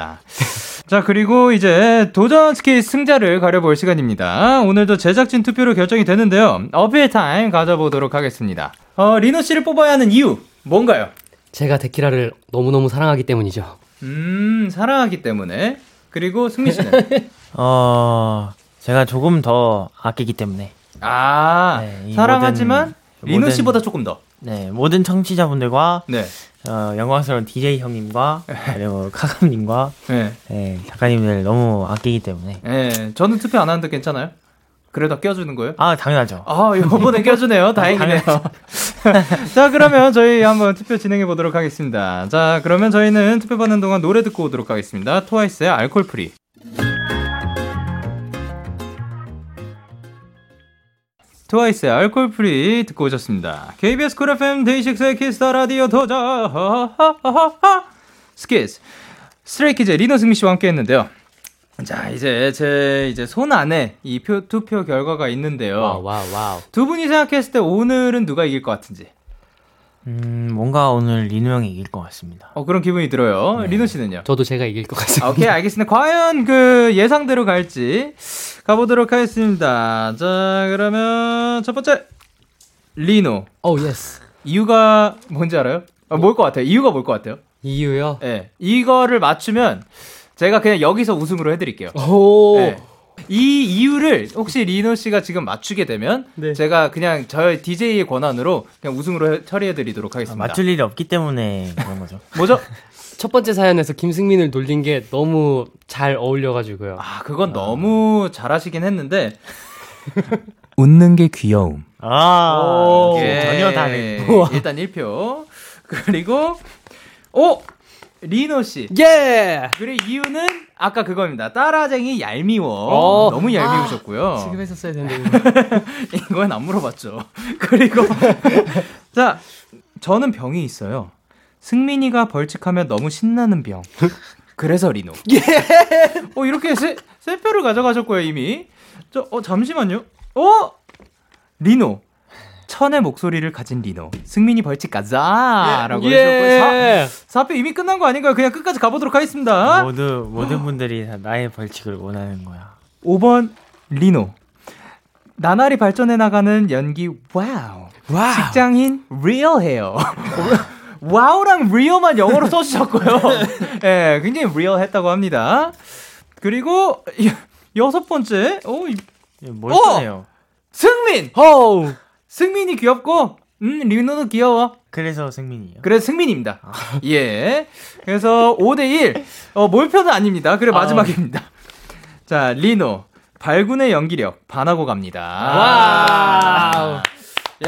Speaker 2: 자, 그리고 이제 도전 스키즈 승자를 가려볼 시간입니다. 오늘도 제작진 투표로 결정이 되는데요. 어필 타임 가져보도록 하겠습니다. 어, 리노 씨를 뽑아야 하는 이유 뭔가요?
Speaker 4: 제가 데키라를 너무너무 사랑하기 때문이죠.
Speaker 2: 음, 사랑하기 때문에. 그리고 승민 씨는
Speaker 5: 어, 제가 조금 더 아끼기 때문에.
Speaker 2: 아,
Speaker 5: 네, 이
Speaker 2: 사랑하지만
Speaker 5: 모든-
Speaker 2: 리노 씨보다 조금 더.
Speaker 5: 네, 모든 청취자분들과
Speaker 2: 네.
Speaker 5: 어, 영광스러운 DJ 형님과 그리고 카감님과
Speaker 2: 네.
Speaker 5: 네, 작가님들 너무 아끼기 때문에.
Speaker 2: 예, 저는 투표 안 하는데 괜찮아요? 그래도 껴주는 거예요?
Speaker 5: 아, 당연하죠.
Speaker 2: 아, 이번에 껴주네요. 다행이네요. 자, 그러면 저희 한번 투표 진행해 보도록 하겠습니다. 자, 그러면 저희는 투표 받는 동안 노래 듣고 오도록 하겠습니다. TWICE의 Alcohol-Free. TWICE의 Alcohol-Free 듣고 오셨습니다. KBS 쿨 FM 데이식스의 키스터 라디오 도전 스키스 스트레이키즈 리노 승미 씨와 함께 했는데요. 자, 이제 제 이제 손 안에 이 표, 투표 결과가 있는데요.
Speaker 4: Wow, wow, wow.
Speaker 2: 두 분이 생각했을 때 오늘은 누가 이길 것 같은지.
Speaker 5: 음, 뭔가 오늘 리노 형이 이길 것 같습니다.
Speaker 2: 어, 그런 기분이 들어요. 리노 씨는요?
Speaker 4: 저도 제가 이길 것 같습니다.
Speaker 2: 아, 오케이, 알겠습니다. 과연 그 예상대로 갈지 가보도록 하겠습니다. 자, 그러면 첫 번째 리노.
Speaker 4: 오, yes.
Speaker 2: 이유가 뭔지 알아요? 아, 뭘것 같아요? 이유가 뭘 것 같아요?
Speaker 4: 이유요?
Speaker 2: 예. 네. 이거를 맞추면 제가 그냥 여기서 우승으로 해드릴게요.
Speaker 4: 오.
Speaker 2: 네. 이 이유를 혹시 리노 씨가 지금 맞추게 되면
Speaker 4: 네.
Speaker 2: 제가 그냥 저의 DJ의 권한으로 그냥 우승으로 해- 처리해드리도록
Speaker 5: 아,
Speaker 2: 하겠습니다.
Speaker 5: 맞출 일이 없기 때문에 그런 거죠.
Speaker 2: 뭐죠?
Speaker 4: 첫 번째 사연에서 김승민을 놀린 게 너무 잘 어울려가지고요.
Speaker 2: 아, 그건 너무 잘하시긴 했는데
Speaker 1: 웃는 게 귀여움.
Speaker 5: 아,
Speaker 4: 오.
Speaker 5: 이게 전혀 다른.
Speaker 2: 일단 1표. 그리고 오 리노 씨.
Speaker 4: 예!
Speaker 2: 그리고 이유는 아까 그겁니다. 따라쟁이 얄미워.
Speaker 4: 어.
Speaker 2: 너무 얄미우셨고요.
Speaker 4: 지금 했었어야 되는데.
Speaker 2: 이건 안 물어봤죠. 그리고 자, 저는 병이 있어요. 승민이가 벌칙하면 너무 신나는 병. 그래서 리노. 예. 어 이렇게 세, 세 표를 가져가셨고요 이미. 저 어 잠시만요. 어 리노. 천의 목소리를 가진 리노. 승민이 벌칙 가자라고 해주셨고요.
Speaker 4: 예!
Speaker 2: 사, 4표 이미 끝난 거 아닌가요? 그냥 끝까지 가보도록 하겠습니다.
Speaker 5: 모두 모든 분들이 다 나의 벌칙을 원하는 거야.
Speaker 2: 5번 리노. 나날이 발전해 나가는 연기 wow. 직장인 real해요. Wow랑 real만 영어로 써주셨고요. 예, 굉장히 리얼했다고 합니다. 그리고 여- 여섯 번째, 오, 이-
Speaker 5: 멀쩡해요.
Speaker 2: 승민.
Speaker 4: 호우!
Speaker 2: 승민이 귀엽고, 음 리노도 귀여워.
Speaker 5: 그래서 승민이요.
Speaker 2: 그래서 승민입니다. 예. 그래서 5대1. 어, 몰표는 아닙니다. 그래, 마지막입니다. 자, 리노. 발군의 연기력 반하고 갑니다.
Speaker 4: Wow!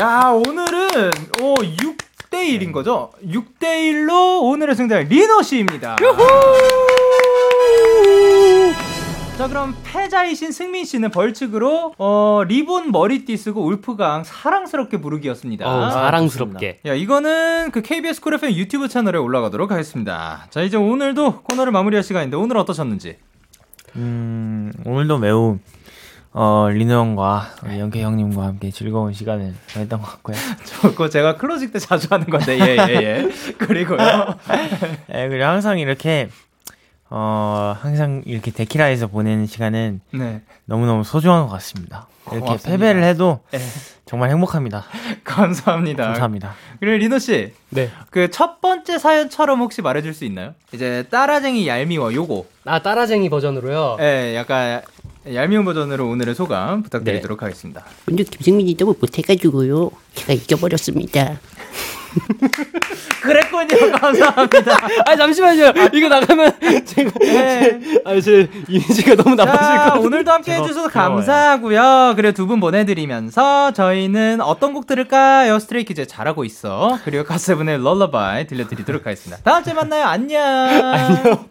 Speaker 2: 야, 오늘은, 오, 6대1인 거죠? 6대1로 오늘의 승자는 리노 씨입니다. 자, 그럼 패자이신 승민 씨는 벌칙으로, 어, 리본 머리띠 쓰고 Wolfgang 사랑스럽게 부르기였습니다.
Speaker 4: 어우, 사랑스럽게.
Speaker 2: 야, 이거는 그 KBS Cool FM YouTube 채널에 올라가도록 하겠습니다. 자, 이제 오늘도 코너를 마무리할 시간인데 오늘 어떠셨는지?
Speaker 5: 음, 오늘도 매우 어, 리노 형과 우리 영케 형님과 함께 즐거운 시간을 보냈던 것 같고요.
Speaker 2: 저거 제가 closing 때 자주 하는 건데, 예, 예, 예. 그리고요.
Speaker 5: 예, 그리고 항상 이렇게 어, 항상 이렇게 데키라에서 보내는 시간은
Speaker 2: 네.
Speaker 5: 너무너무 소중한 것 같습니다. 이렇게
Speaker 2: 고맙습니다.
Speaker 5: 패배를 해도
Speaker 2: 예.
Speaker 5: 정말 행복합니다.
Speaker 2: 감사합니다.
Speaker 5: 감사합니다.
Speaker 2: 그리고 리노 씨,
Speaker 4: 네.
Speaker 2: 그 첫 번째 사연처럼 혹시 말해줄 수 있나요? 이제 따라쟁이 얄미워 요거.
Speaker 4: 아, 따라쟁이 버전으로요?
Speaker 2: 예, 약간 얄미운 버전으로 오늘의 소감 부탁드리도록 하겠습니다.
Speaker 9: 근데 김승민이 너무 못해가지고요. 제가 이겨버렸습니다.
Speaker 2: 그랬군요. 감사합니다.
Speaker 4: 아, 잠시만요. 이거 나가면 제가. 아, 제 이미지가 너무 나빠질 것
Speaker 2: 자,
Speaker 4: 같아요.
Speaker 2: 오늘도 함께 해주셔서. 감사하고요. 그리고 두분 보내드리면서 저희는 어떤 곡 들을까요? Stray Kids 잘하고 있어. 그리고 가세븐의 럴러바이 들려드리도록 하겠습니다. 다음 주에 만나요. 안녕. 안녕.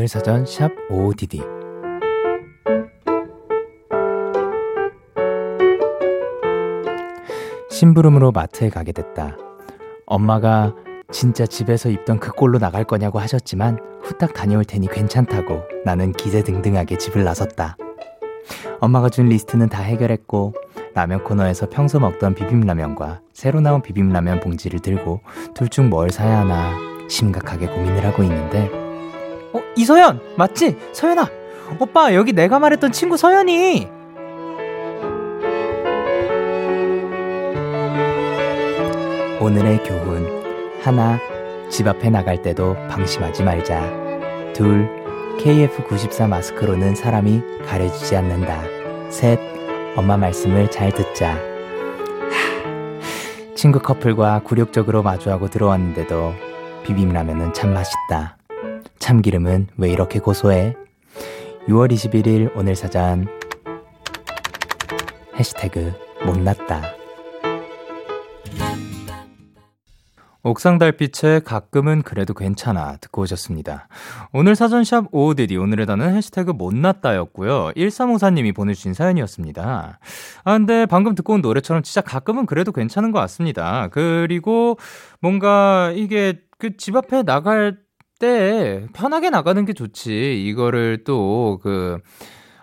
Speaker 1: 오늘 사전 샵 OODD 심부름으로 마트에 가게 됐다. 엄마가 진짜 집에서 입던 그 꼴로 나갈 거냐고 하셨지만 후딱 다녀올 테니 괜찮다고 나는 기세등등하게 집을 나섰다. 엄마가 준 리스트는 다 해결했고 라면 코너에서 평소 먹던 비빔라면과 새로 나온 비빔라면 봉지를 들고 둘 중 뭘 사야 하나 심각하게 고민을 하고 있는데
Speaker 2: 어, 이서연 맞지? 서연아. 오빠 여기 내가 말했던 친구 서연이.
Speaker 1: 오늘의 교훈 하나 집 앞에 나갈 때도 방심하지 말자 둘 KF94 마스크로는 사람이 가려지지 않는다 셋 엄마 말씀을 잘 듣자 하, 친구 커플과 굴욕적으로 마주하고 들어왔는데도 비빔라면은 참 맛있다 참기름은 왜 이렇게 고소해 6월 21일 오늘 사전 해시태그 못났다.
Speaker 2: 옥상 달빛에 가끔은 그래도 괜찮아 듣고 오셨습니다. 오늘 사전샵 오디디 오늘의 단어는 해시태그 못났다였고요. 1354님이 보내주신 사연이었습니다. 아 근데 방금 듣고 온 노래처럼 진짜 가끔은 그래도 괜찮은 것 같습니다. 그리고 뭔가 이게 그 집 앞에 나갈 때 편하게 나가는 게 좋지. 이거를 또 그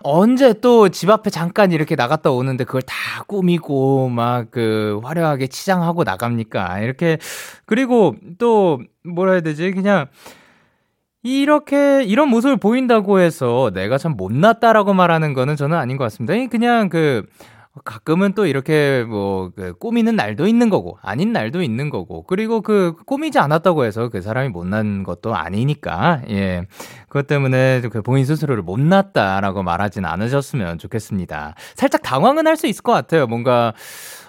Speaker 2: 언제 또 집 앞에 잠깐 이렇게 나갔다 오는데 그걸 다 꾸미고 막 그 화려하게 치장하고 나갑니까? 이렇게 그리고 또 뭐라 해야 되지? 그냥 이렇게 이런 모습을 보인다고 해서 내가 참 못났다라고 말하는 거는 저는 아닌 것 같습니다. 그냥 그 가끔은 또 이렇게 뭐 그 꾸미는 날도 있는 거고 아닌 날도 있는 거고 그리고 그 꾸미지 않았다고 해서 그 사람이 못난 것도 아니니까 예 그것 때문에 그 본인 스스로를 못났다라고 말하진 않으셨으면 좋겠습니다. 살짝 당황은 할 수 있을 것 같아요. 뭔가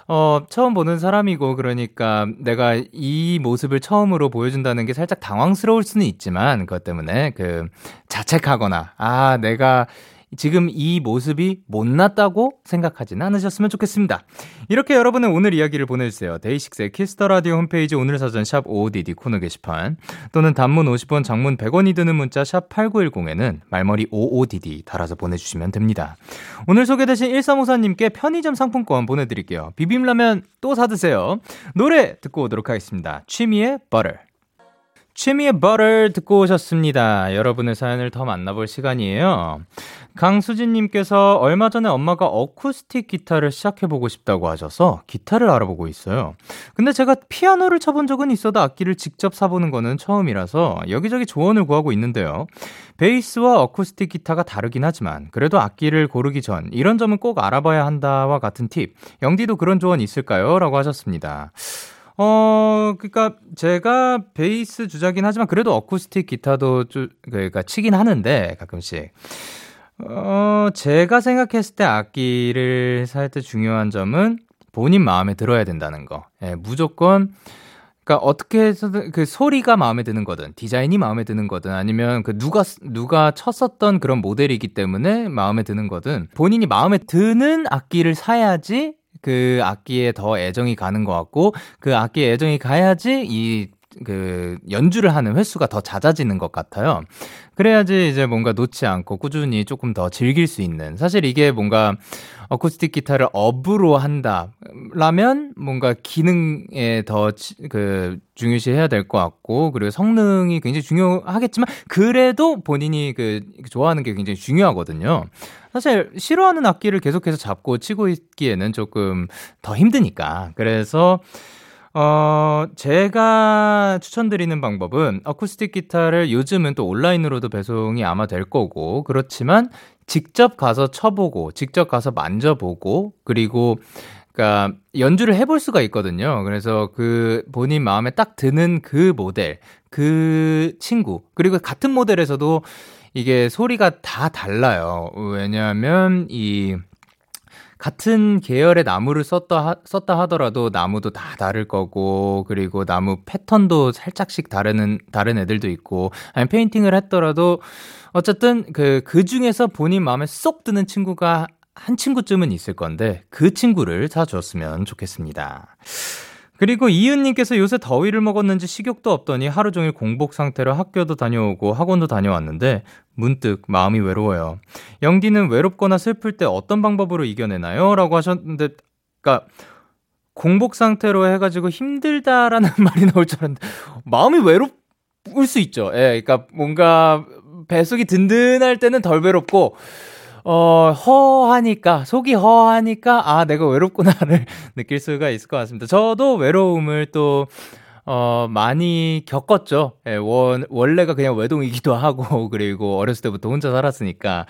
Speaker 2: 어, 처음 보는 사람이고, 그러니까 내가 이 모습을 처음으로 보여준다는 게 살짝 당황스러울 수는 있지만, 그것 때문에 그 자책하거나, 아, 내가 지금 이 모습이 못났다고 생각하지는 않으셨으면 좋겠습니다. 이렇게 여러분은 오늘 이야기를 보내주세요. 데이식스의 Kiss the Radio 홈페이지 오늘 사전 샵 55DD 코너 게시판 또는 단문 50원, 장문 100원이 드는 문자 샵 8910에는 말머리 55DD 달아서 보내주시면 됩니다. 오늘 소개되신 1354님께 편의점 상품권 보내드릴게요. 비빔라면 또 사드세요. 노래 듣고 오도록 하겠습니다. 취미의 버터. 취미의 버터 듣고 오셨습니다. 여러분의 사연을 더 만나볼 시간이에요. 강수진님께서 얼마 전에 엄마가 어쿠스틱 기타를 시작해보고 싶다고 하셔서 기타를 알아보고 있어요. 근데 제가 피아노를 쳐본 적은 있어도 악기를 직접 사보는 거는 처음이라서 여기저기 조언을 구하고 있는데요. 베이스와 어쿠스틱 기타가 다르긴 하지만 그래도 악기를 고르기 전 이런 점은 꼭 알아봐야 한다와 같은 팁. 영디도 그런 조언 있을까요? 라고 하셨습니다. 어, 그니까, 제가 베이스 주자긴 하지만, 그래도 어쿠스틱 기타도, 좀, 그니까, 치긴 하는데, 가끔씩. 어, 제가 생각했을 때 악기를 살 때 중요한 점은 본인 마음에 들어야 된다는 거. 예, 무조건, 그니까 어떻게 해서든 그 소리가 마음에 드는 거든, 디자인이 마음에 드는 거든, 아니면 그 누가, 누가 쳤었던 그런 모델이기 때문에 마음에 드는 거든, 본인이 마음에 드는 악기를 사야지 그 악기에 더 애정이 가는 것 같고 그 악기에 애정이 가야지 이 그 연주를 하는 횟수가 더 잦아지는 것 같아요. 그래야지 이제 뭔가 놓지 않고 꾸준히 조금 더 즐길 수 있는. 사실 이게 뭔가 어쿠스틱 기타를 업으로 한다라면 뭔가 기능에 더 그 중요시 해야 될 것 같고 그리고 성능이 굉장히 중요하겠지만 그래도 본인이 그 좋아하는 게 굉장히 중요하거든요. 사실 싫어하는 악기를 계속해서 잡고 치고 있기에는 조금 더 힘드니까. 그래서 어, 제가 추천드리는 방법은 어쿠스틱 기타를 요즘은 또 온라인으로도 배송이 아마 될 거고, 그렇지만 직접 가서 쳐보고, 직접 가서 만져보고, 그리고 그러니까 연주를 해볼 수가 있거든요. 그래서 그 본인 마음에 딱 드는 그 모델, 그 친구, 그리고 같은 모델에서도 이게 소리가 다 달라요. 왜냐하면 이 같은 계열의 나무를 썼다, 하, 썼다 하더라도 나무도 다 다를 거고, 그리고 나무 패턴도 살짝씩 다르는, 다른 애들도 있고, 아니 페인팅을 했더라도, 어쨌든 그, 그 중에서 본인 마음에 쏙 드는 친구가 한 친구쯤은 있을 건데, 그 친구를 사주었으면 좋겠습니다. 그리고 이은님께서 요새 더위를 먹었는지 식욕도 없더니 하루 종일 공복 상태로 학교도 다녀오고 학원도 다녀왔는데 문득 마음이 외로워요. 영디는 외롭거나 슬플 때 어떤 방법으로 이겨내나요? 라고 하셨는데, 그니까, 공복 상태로 해가지고 힘들다라는 말이 나올 줄 알았는데, 마음이 외롭을 수 있죠. 예, 그니까 뭔가 뱃속이 든든할 때는 덜 외롭고, 어, 허하니까, 속이 허하니까, 아, 내가 외롭구나를 느낄 수가 있을 것 같습니다. 저도 외로움을 또, 어, 많이 겪었죠. 예, 원, 원래가 그냥 외동이기도 하고, 그리고 어렸을 때부터 혼자 살았으니까.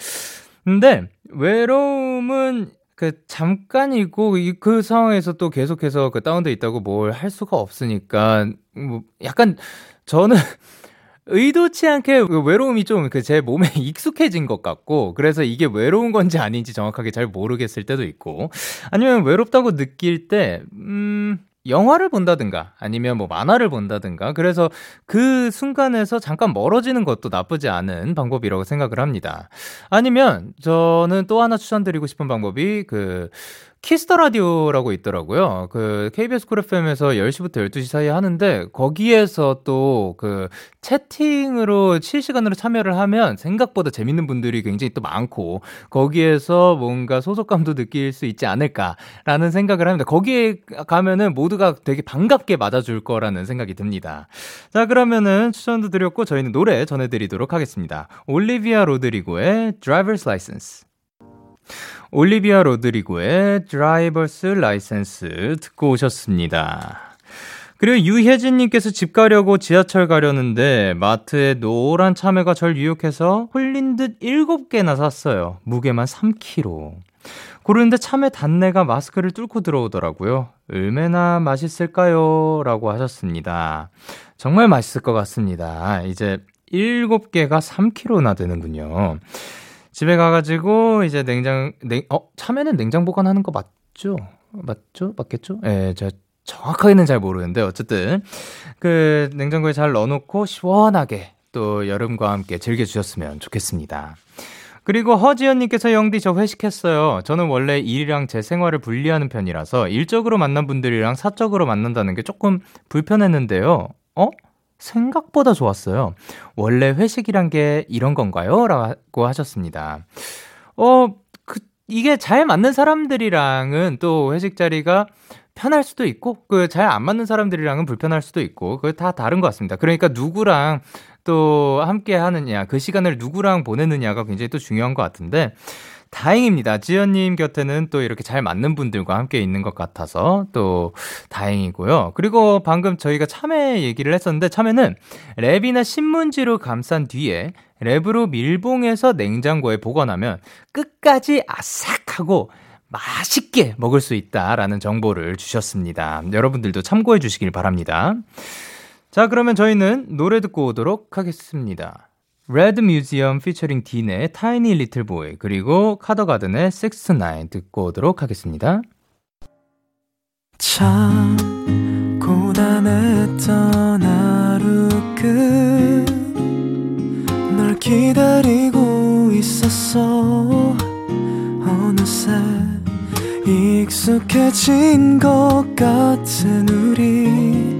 Speaker 2: 근데, 외로움은 그 잠깐이고 그 상황에서 또 계속해서 그 다운돼 있다고 뭘 할 수가 없으니까 뭐 약간 저는 의도치 않게 그 외로움이 좀 그 제 몸에 익숙해진 것 같고 그래서 이게 외로운 건지 아닌지 정확하게 잘 모르겠을 때도 있고 아니면 외롭다고 느낄 때 음. 영화를 본다든가 아니면 뭐 만화를 본다든가 그래서 그 순간에서 잠깐 멀어지는 것도 나쁘지 않은 방법이라고 생각을 합니다. 아니면 저는 또 하나 추천드리고 싶은 방법이 그 Kiss the Radio라고 있더라고요. 그 KBS Cool FM에서 10시부터 12시 사이에 하는데 거기에서 또 그 채팅으로 실시간으로 참여를 하면 생각보다 재밌는 분들이 굉장히 또 많고 거기에서 뭔가 소속감도 느낄 수 있지 않을까라는 생각을 합니다. 거기에 가면은 모두가 되게 반갑게 맞아줄 거라는 생각이 듭니다. 자, 그러면은 추천도 드렸고 저희는 노래 전해드리도록 하겠습니다. 올리비아 로드리고의 Driver's License. 올리비아 로드리고의 drivers license 듣고 오셨습니다. 그리고 유혜진님께서 집 가려고 지하철 가려는데 마트에 노란 참외가 절 유혹해서 홀린 듯 7개나 샀어요. 무게만 3kg. 고르는데 참외 단내가 마스크를 뚫고 들어오더라고요. 얼마나 맛있을까요? 라고 하셨습니다. 정말 맛있을 것 같습니다. 이제 7개가 3kg나 되는군요. 집에 가가지고 이제 냉장 냉 어 참외는 냉장 보관하는 거 맞죠? 맞죠? 맞겠죠? 예, 네, 제가 정확하게는 잘 모르는데 어쨌든 그 냉장고에 잘 넣어놓고 시원하게 또 여름과 함께 즐겨주셨으면 좋겠습니다. 그리고 허지연님께서 영디 저 회식했어요. 저는 원래 일이랑 제 생활을 분리하는 편이라서 일적으로 만난 분들이랑 사적으로 만난다는 게 조금 불편했는데요. 어? 생각보다 좋았어요. 원래 회식이란 게 이런 건가요? 라고 하셨습니다. 어, 그, 이게 잘 맞는 사람들이랑은 또 회식 자리가 편할 수도 있고, 그 잘 안 맞는 사람들이랑은 불편할 수도 있고, 그게 다 다른 것 같습니다. 그러니까 누구랑 또 함께 하느냐, 그 시간을 누구랑 보내느냐가 굉장히 또 중요한 것 같은데, 다행입니다. 지연님 곁에는 또 이렇게 잘 맞는 분들과 함께 있는 것 같아서 또 다행이고요. 그리고 방금 저희가 참외 얘기를 했었는데 참외는 랩이나 신문지로 감싼 뒤에 랩으로 밀봉해서 냉장고에 보관하면 끝까지 아삭하고 맛있게 먹을 수 있다라는 정보를 주셨습니다. 여러분들도 참고해 주시길 바랍니다. 자, 그러면 저희는 노래 듣고 오도록 하겠습니다. Rad Museum featuring 딘의 Tiny Little Boy 그리고 카더가든의 6-9 듣고 오도록 하겠습니다.
Speaker 10: 참 고단했던 하루 끝널 기다리고 있었어 어느새 익숙해진 것 같은 우리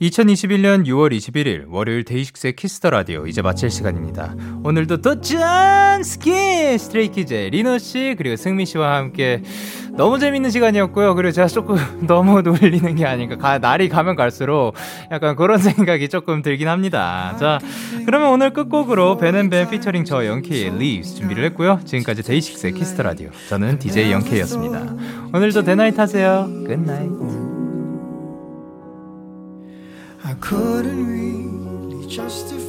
Speaker 2: 2021년 6월 21일 월요일 데이식스의 Kiss the Radio 이제 마칠 시간입니다. 오늘도 또짠 스키 Stray Kids 리노 씨 그리고 승민 씨와 함께 너무 재밌는 시간이었고요. 그리고 제가 조금 너무 놀리는 게 아닌가. 가, 날이 가면 갈수록 약간 그런 생각이 조금 들긴 합니다. 자, 그러면 오늘 끝곡으로 Ben&Ben featuring 저 Young K의 Leaves 준비를 했고요. 지금까지 데이식스의 Kiss the Radio 저는 DJ Young K였습니다. 오늘도 데나잇 하세요. Good night.
Speaker 10: I couldn't really justify